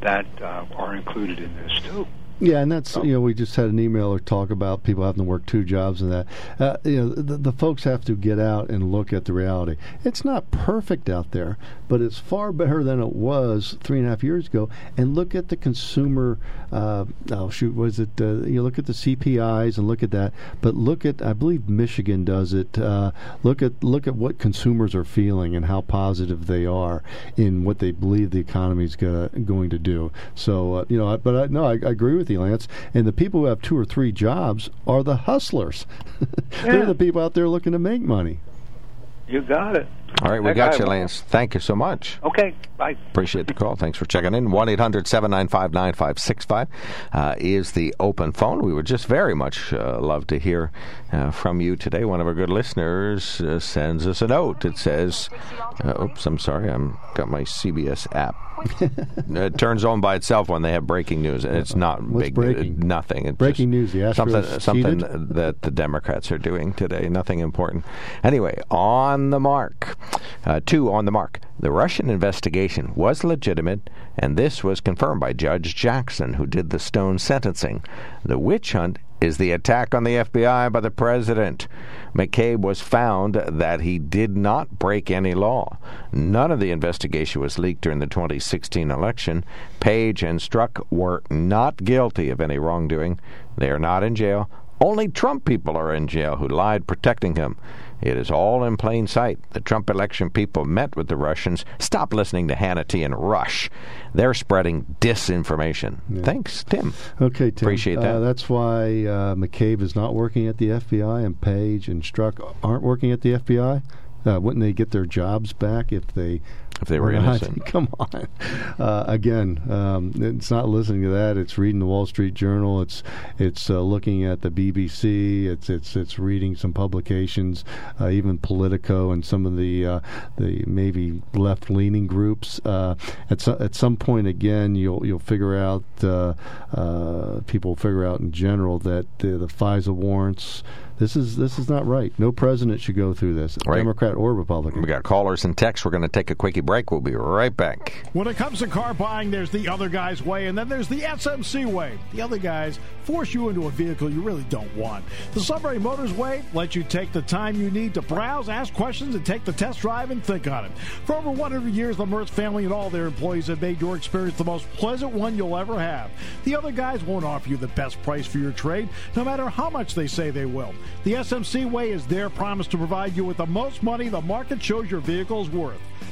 S9: that uh, are included in this too.
S3: Yeah, and that's you know we just had an email or talk about people having to work two jobs and that. Uh, you know the, the folks have to get out and look at the reality. It's not perfect out there, but it's far better than it was three and a half years ago. And look at the consumer. Uh, oh shoot, was it? Uh, you look at the CPIs and look at that. But look at I believe Michigan does it. Uh, look at look at what consumers are feeling and how positive they are in what they believe the economy is going to do. So uh, you know, but I, no, I, I agree with you, Lance. And the people who have two or three jobs are the hustlers. They're the people out there looking to make money.
S9: You got it.
S2: All right, we
S9: Heck,
S2: got you. Lance. Thank you so much.
S9: Okay, bye.
S2: Appreciate the call. Thanks for checking in. 1 800 795 9565 is the open phone. We would just very much uh, love to hear uh, from you today. One of our good listeners uh, sends us a note. It says, uh, oops, I'm sorry, I'm got my CBS app. it turns on by itself when they have breaking news, and it's not
S3: What's
S2: big
S3: breaking?
S2: nothing. It's
S3: Breaking news, the Astros
S2: something something
S3: cheated?
S2: that the Democrats are doing today. Nothing important. Anyway, on the mark. Uh, two on the mark. The Russian investigation was legitimate, and this was confirmed by Judge Jackson, who did the Stone sentencing. The witch hunt is the attack on the FBI by the president. McCabe was found that he did not break any law. None of the investigation was leaked during the 2016 election. Page and Strzok were not guilty of any wrongdoing. They are not in jail. Only Trump people are in jail who lied protecting him. It is all in plain sight. The Trump election people met with the Russians. Stop listening to Hannity and Rush. They're spreading disinformation. Thanks, Tim.
S3: Okay, Tim.
S2: Appreciate that.
S3: Uh, that's why uh, McCabe is not working at the FBI, and Page and Strzok aren't working at the FBI. Uh, wouldn't they get their jobs back if they
S2: If they were innocent.
S3: Come on. Uh, again, um, it's not listening to that. It's reading the Wall Street Journal. It's it's uh, looking at the BBC. It's it's it's reading some publications, uh, even Politico and some of the uh, the maybe left leaning groups. Uh, at so, at some point, again, you'll you'll figure out uh, uh, people figure out in general that the, the FISA warrants. This is this is not right. No president should go through this,
S2: Right.
S3: Democrat or Republican.
S2: We got callers and texts. We're going to take a quickie break. We'll be right back.
S4: When it comes to car buying, there's the other guy's way, and then there's the SMC way. The other guys force you into a vehicle you really don't want. The Sunbury Motors way lets you take the time you need to browse, ask questions, and take the test drive and think on it. For over 100 years, the Mertz family and all their employees have made your experience the most pleasant one you'll ever have. The other guys won't offer you the best price for your trade, no matter how much they say they will. The SMC way is their promise to provide you with the most money the market shows your vehicle is worth.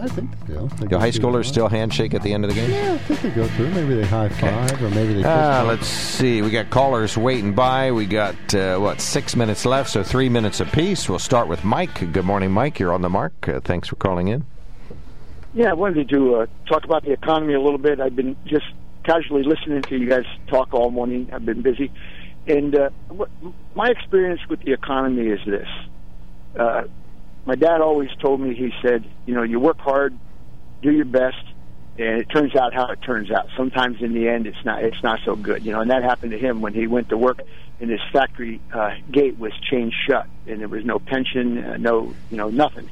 S3: I think they do. They
S2: Do high schoolers
S3: the-
S2: still handshake at the end of the game?
S3: Yeah, I think they go through. Maybe they high five, or maybe they.
S2: Ah,
S3: fist bump.
S2: let's see. We got callers waiting by. We got uh, what six minutes left, so three minutes apiece. We'll start with Mike. Good morning, Mike. You're on the mark. Uh, thanks for calling in.
S10: Yeah, I wanted to uh, talk about the economy a little bit. I've been just casually listening to you guys talk all morning. I've been busy, and uh, what, my experience with the economy is this: uh, my dad always told me. He said, "You know, you work hard, do your best, and it turns out how it turns out. Sometimes in the end, it's not it's not so good. You know, and that happened to him when he went to work." And his factory uh, gate was chained shut, and there was no pension, uh, no, you know, nothing.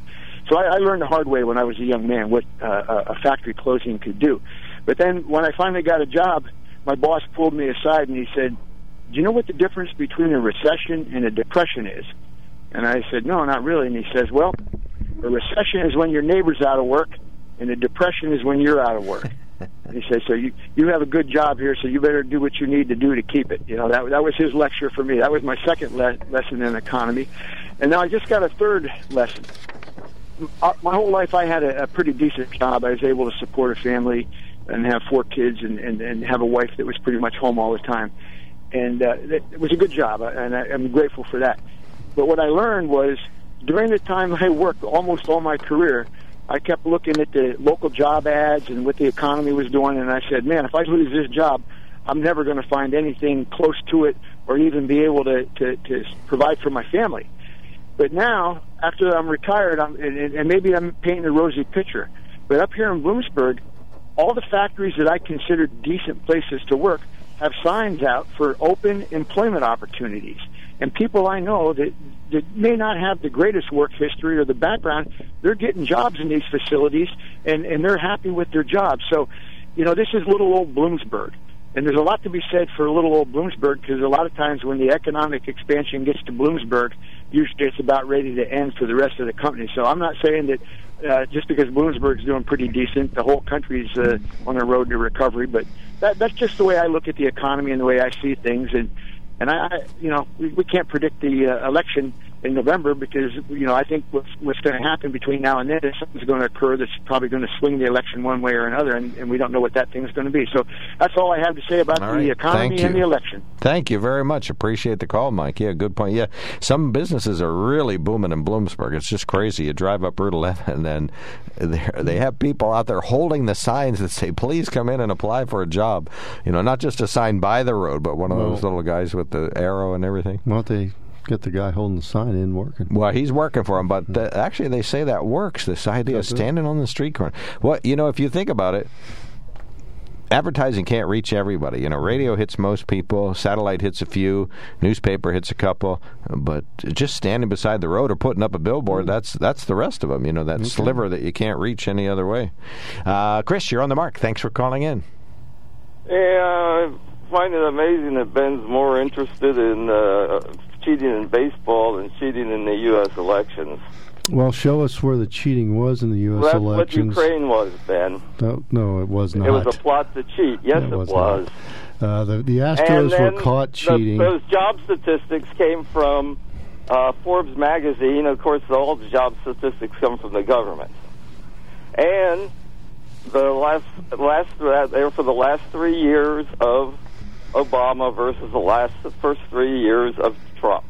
S10: So I, I learned the hard way when I was a young man what uh, a factory closing could do. But then when I finally got a job, my boss pulled me aside and he said, "Do you know what the difference between a recession and a depression is?" And I said, "No, not really." And he says, "Well, a recession is when your neighbor's out of work, and a depression is when you're out of work." And he says, "So you you have a good job here, so you better do what you need to do to keep it." You know that that was his lecture for me. That was my second le- lesson in economy, and now I just got a third lesson. uh, my whole life I had a, a pretty decent job. I was able to support a family and have four kids and, and, and have a wife that was pretty much home all the time. And uh, it was a good job, and I, I'm grateful for that. But what I learned was during the time I worked almost all my career, I kept looking at the local job ads and what the economy was doing, and I said, man, if I lose this job, I'm never going to find anything close to it or even be able to, to, to provide for my family. But now, after I'm retired, I'm, and, and maybe I'm painting a rosy picture, but up here in Bloomsburg, all the factories that I consider decent places to work have signs out for open employment opportunities. And people I know that, that may not have the greatest work history or the background, they're getting jobs in these facilities and, and they're happy with their jobs. So, you know, this is little old Bloomsburg. And there's a lot to be said for little old Bloomsburg because a lot of times when the economic expansion gets to Bloomsburg, usually it's about ready to end for the rest of the company. So I'm not saying that uh, just because Bloomsburg's doing pretty decent, the whole country's uh, on the road to recovery. But that, that's just the way I look at the economy and the way I see things. And and I, I you know, we, we can't predict the uh, election in November because you know I think what's what's going to happen between now and then is something's going to occur that's probably going to swing the election one way or another, and, and we don't know what that thing's going to be. So that's all I have to say about
S2: All
S10: the economy and the election.
S2: Thank you very much. Appreciate the call, Mike. Yeah, good point. Yeah, some businesses are really booming in Bloomsburg. It's just crazy. You drive up Route 11, and then there- they have people out there holding the signs that say, "Please come in and apply for a job." You know, not just a sign by the road, but one of those little guys with the arrow and everything.
S3: Why don't they get the guy holding the sign in working?
S2: Well, he's working for him, but th- actually, they say that works. This idea of
S3: Does it?
S2: standing on the street corner. What you know, if you think about it, advertising can't reach everybody. You know, radio hits most people, satellite hits a few, newspaper hits a couple, but just standing beside the road or putting up a billboard, that's that's the rest of them. You know, that sliver that you can't reach any other way. Uh, Chris, you're on the mark. Thanks for calling in.
S11: Yeah, I find it amazing that Ben's more interested in uh, cheating in baseball and cheating in the U.S. elections.
S3: Well, show us where the cheating was in the U.S.
S11: Well, that's
S3: elections.
S11: what Ukraine was, Ben.
S3: No, no, it was not.
S11: It was a plot to cheat. Yes,
S3: It
S11: it
S3: was. Uh, the, the Astros were caught
S11: the-
S3: cheating.
S11: those job statistics came from uh, Forbes magazine. Of course, all the job statistics come from the government. And the last last they were for the last three years of Obama versus the last the first three years of Trump.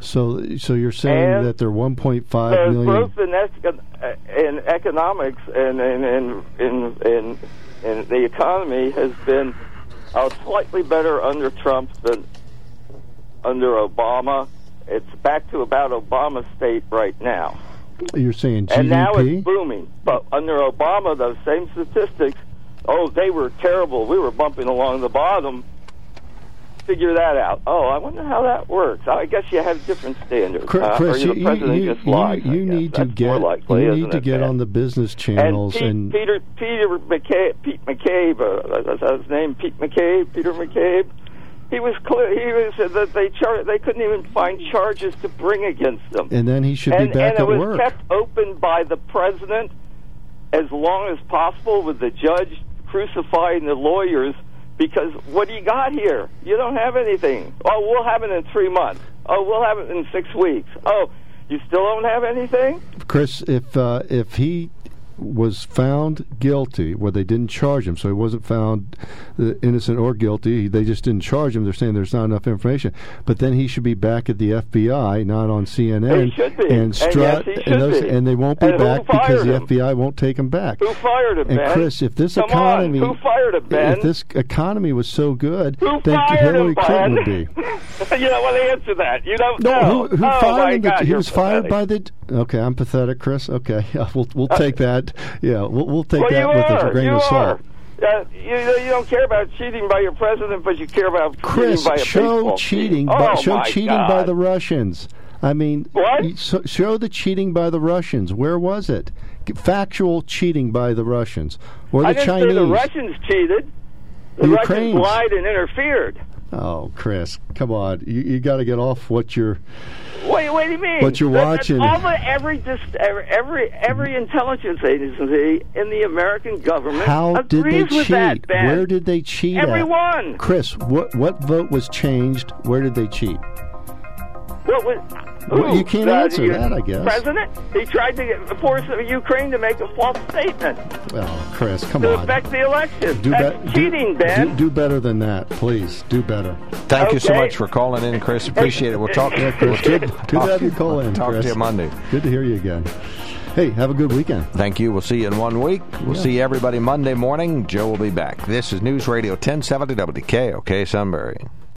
S3: so, so you're saying
S11: And
S3: that there are 1.5
S11: the
S3: million.
S11: growth in, ec- in economics and in in, in in in the economy has been uh, slightly better under Trump than under Obama. It's back to about Obama state right now,
S3: You're saying GDP.
S11: and now it's booming. But under Obama, those same statistics, oh, they were terrible. We were bumping along the bottom. Figure that out. Oh, I wonder how that works. I guess you have different standards.
S3: Chris,
S11: huh?
S3: Chris, you, you, you,
S11: lies.
S3: you need to
S11: That's
S3: get
S11: more likely,
S3: you need to get on the business channels
S11: and,
S3: and,
S11: Peter Peter McCabe, Pete McCabe, uh, that's his name, Pete McCabe, Peter McCabe. He was clear. He was said that they char- they couldn't even find charges to bring against them.
S3: and then he should
S11: and,
S3: be back at work.
S11: and it was
S3: work.
S11: kept open by the president as long as possible, with the judge crucifying the lawyers. Because what do you got here? You don't have anything. Oh, we'll have it in three months. Oh, we'll have it in six weeks. Oh, you still don't have anything?
S3: Chris, if uh, if he was found guilty, where they didn't charge him, so he wasn't found uh, innocent or guilty. They just didn't charge him. They're saying there's not enough information. But then he should be back at the FBI, not on CNN.
S11: He should be.
S3: And
S11: And yes, should
S3: those,
S11: be.
S3: and they won't be
S11: And
S3: back because
S11: fired
S3: the? FBI won't take him back.
S11: Who fired him,
S3: And
S11: Ben?
S3: Chris, if this
S11: Come
S3: economy,
S11: on, who fired him, Ben?
S3: if this economy was so good,
S11: Who
S3: then Hillary
S11: him,
S3: Clinton would be.
S11: you don't want to answer that. You don't
S3: No,
S11: know.
S3: who, who
S11: oh,
S3: fired him?
S11: God,
S3: he was fired by the. Okay, I'm pathetic, Chris. Okay, yeah, we'll we'll take that. Yeah, we'll we'll take
S11: well,
S3: that with
S11: are.
S3: a grain
S11: you
S3: of
S11: are.
S3: salt.
S11: Uh, you, you don't care about cheating by your president, but you care about
S3: Chris,
S11: cheating by a
S3: show cheating. by,
S11: oh,
S3: show cheating
S11: God.
S3: by the Russians. I mean,
S11: What?
S3: so, show the cheating by the Russians. Where was it? Factual cheating by the Russians or the
S11: I didn't
S3: Chinese.
S11: say the Russians cheated. The,
S3: The
S11: Russians lied and interfered.
S3: Oh, Chris, come on! You, you got to get off what you're.
S11: Wait, what do you mean?
S3: What you're watching.
S11: All the, every, dis, every every every intelligence agency in the American government
S3: How did they
S11: with
S3: cheat?
S11: that.
S3: Where did they cheat? at?
S11: Everyone.
S3: Chris, what what vote was changed? Where did they cheat?
S11: What was?
S3: Well, you can't
S11: The-
S3: answer
S11: the
S3: that, I guess.
S11: President? He tried to get, force Ukraine to make a false statement
S3: Well, Chris, come
S11: to
S3: on.
S11: affect the election.
S3: Do,
S11: That's
S3: bet-
S11: cheating,
S3: do,
S11: Ben.
S3: do, do better than that, please. Do better.
S2: Thank you so much for calling in, Chris. Appreciate it. We'll talk.
S3: Yeah, Chris,
S2: we'll
S3: good, good to have you call in,
S2: Talk
S3: Chris.
S2: to you Monday.
S3: Good to hear you again. Hey, have a good weekend.
S2: Thank you. We'll see you in one week. We'll
S3: Yeah.
S2: see everybody Monday morning. Joe will be back. This is News Radio 1070 WKOK Sunbury.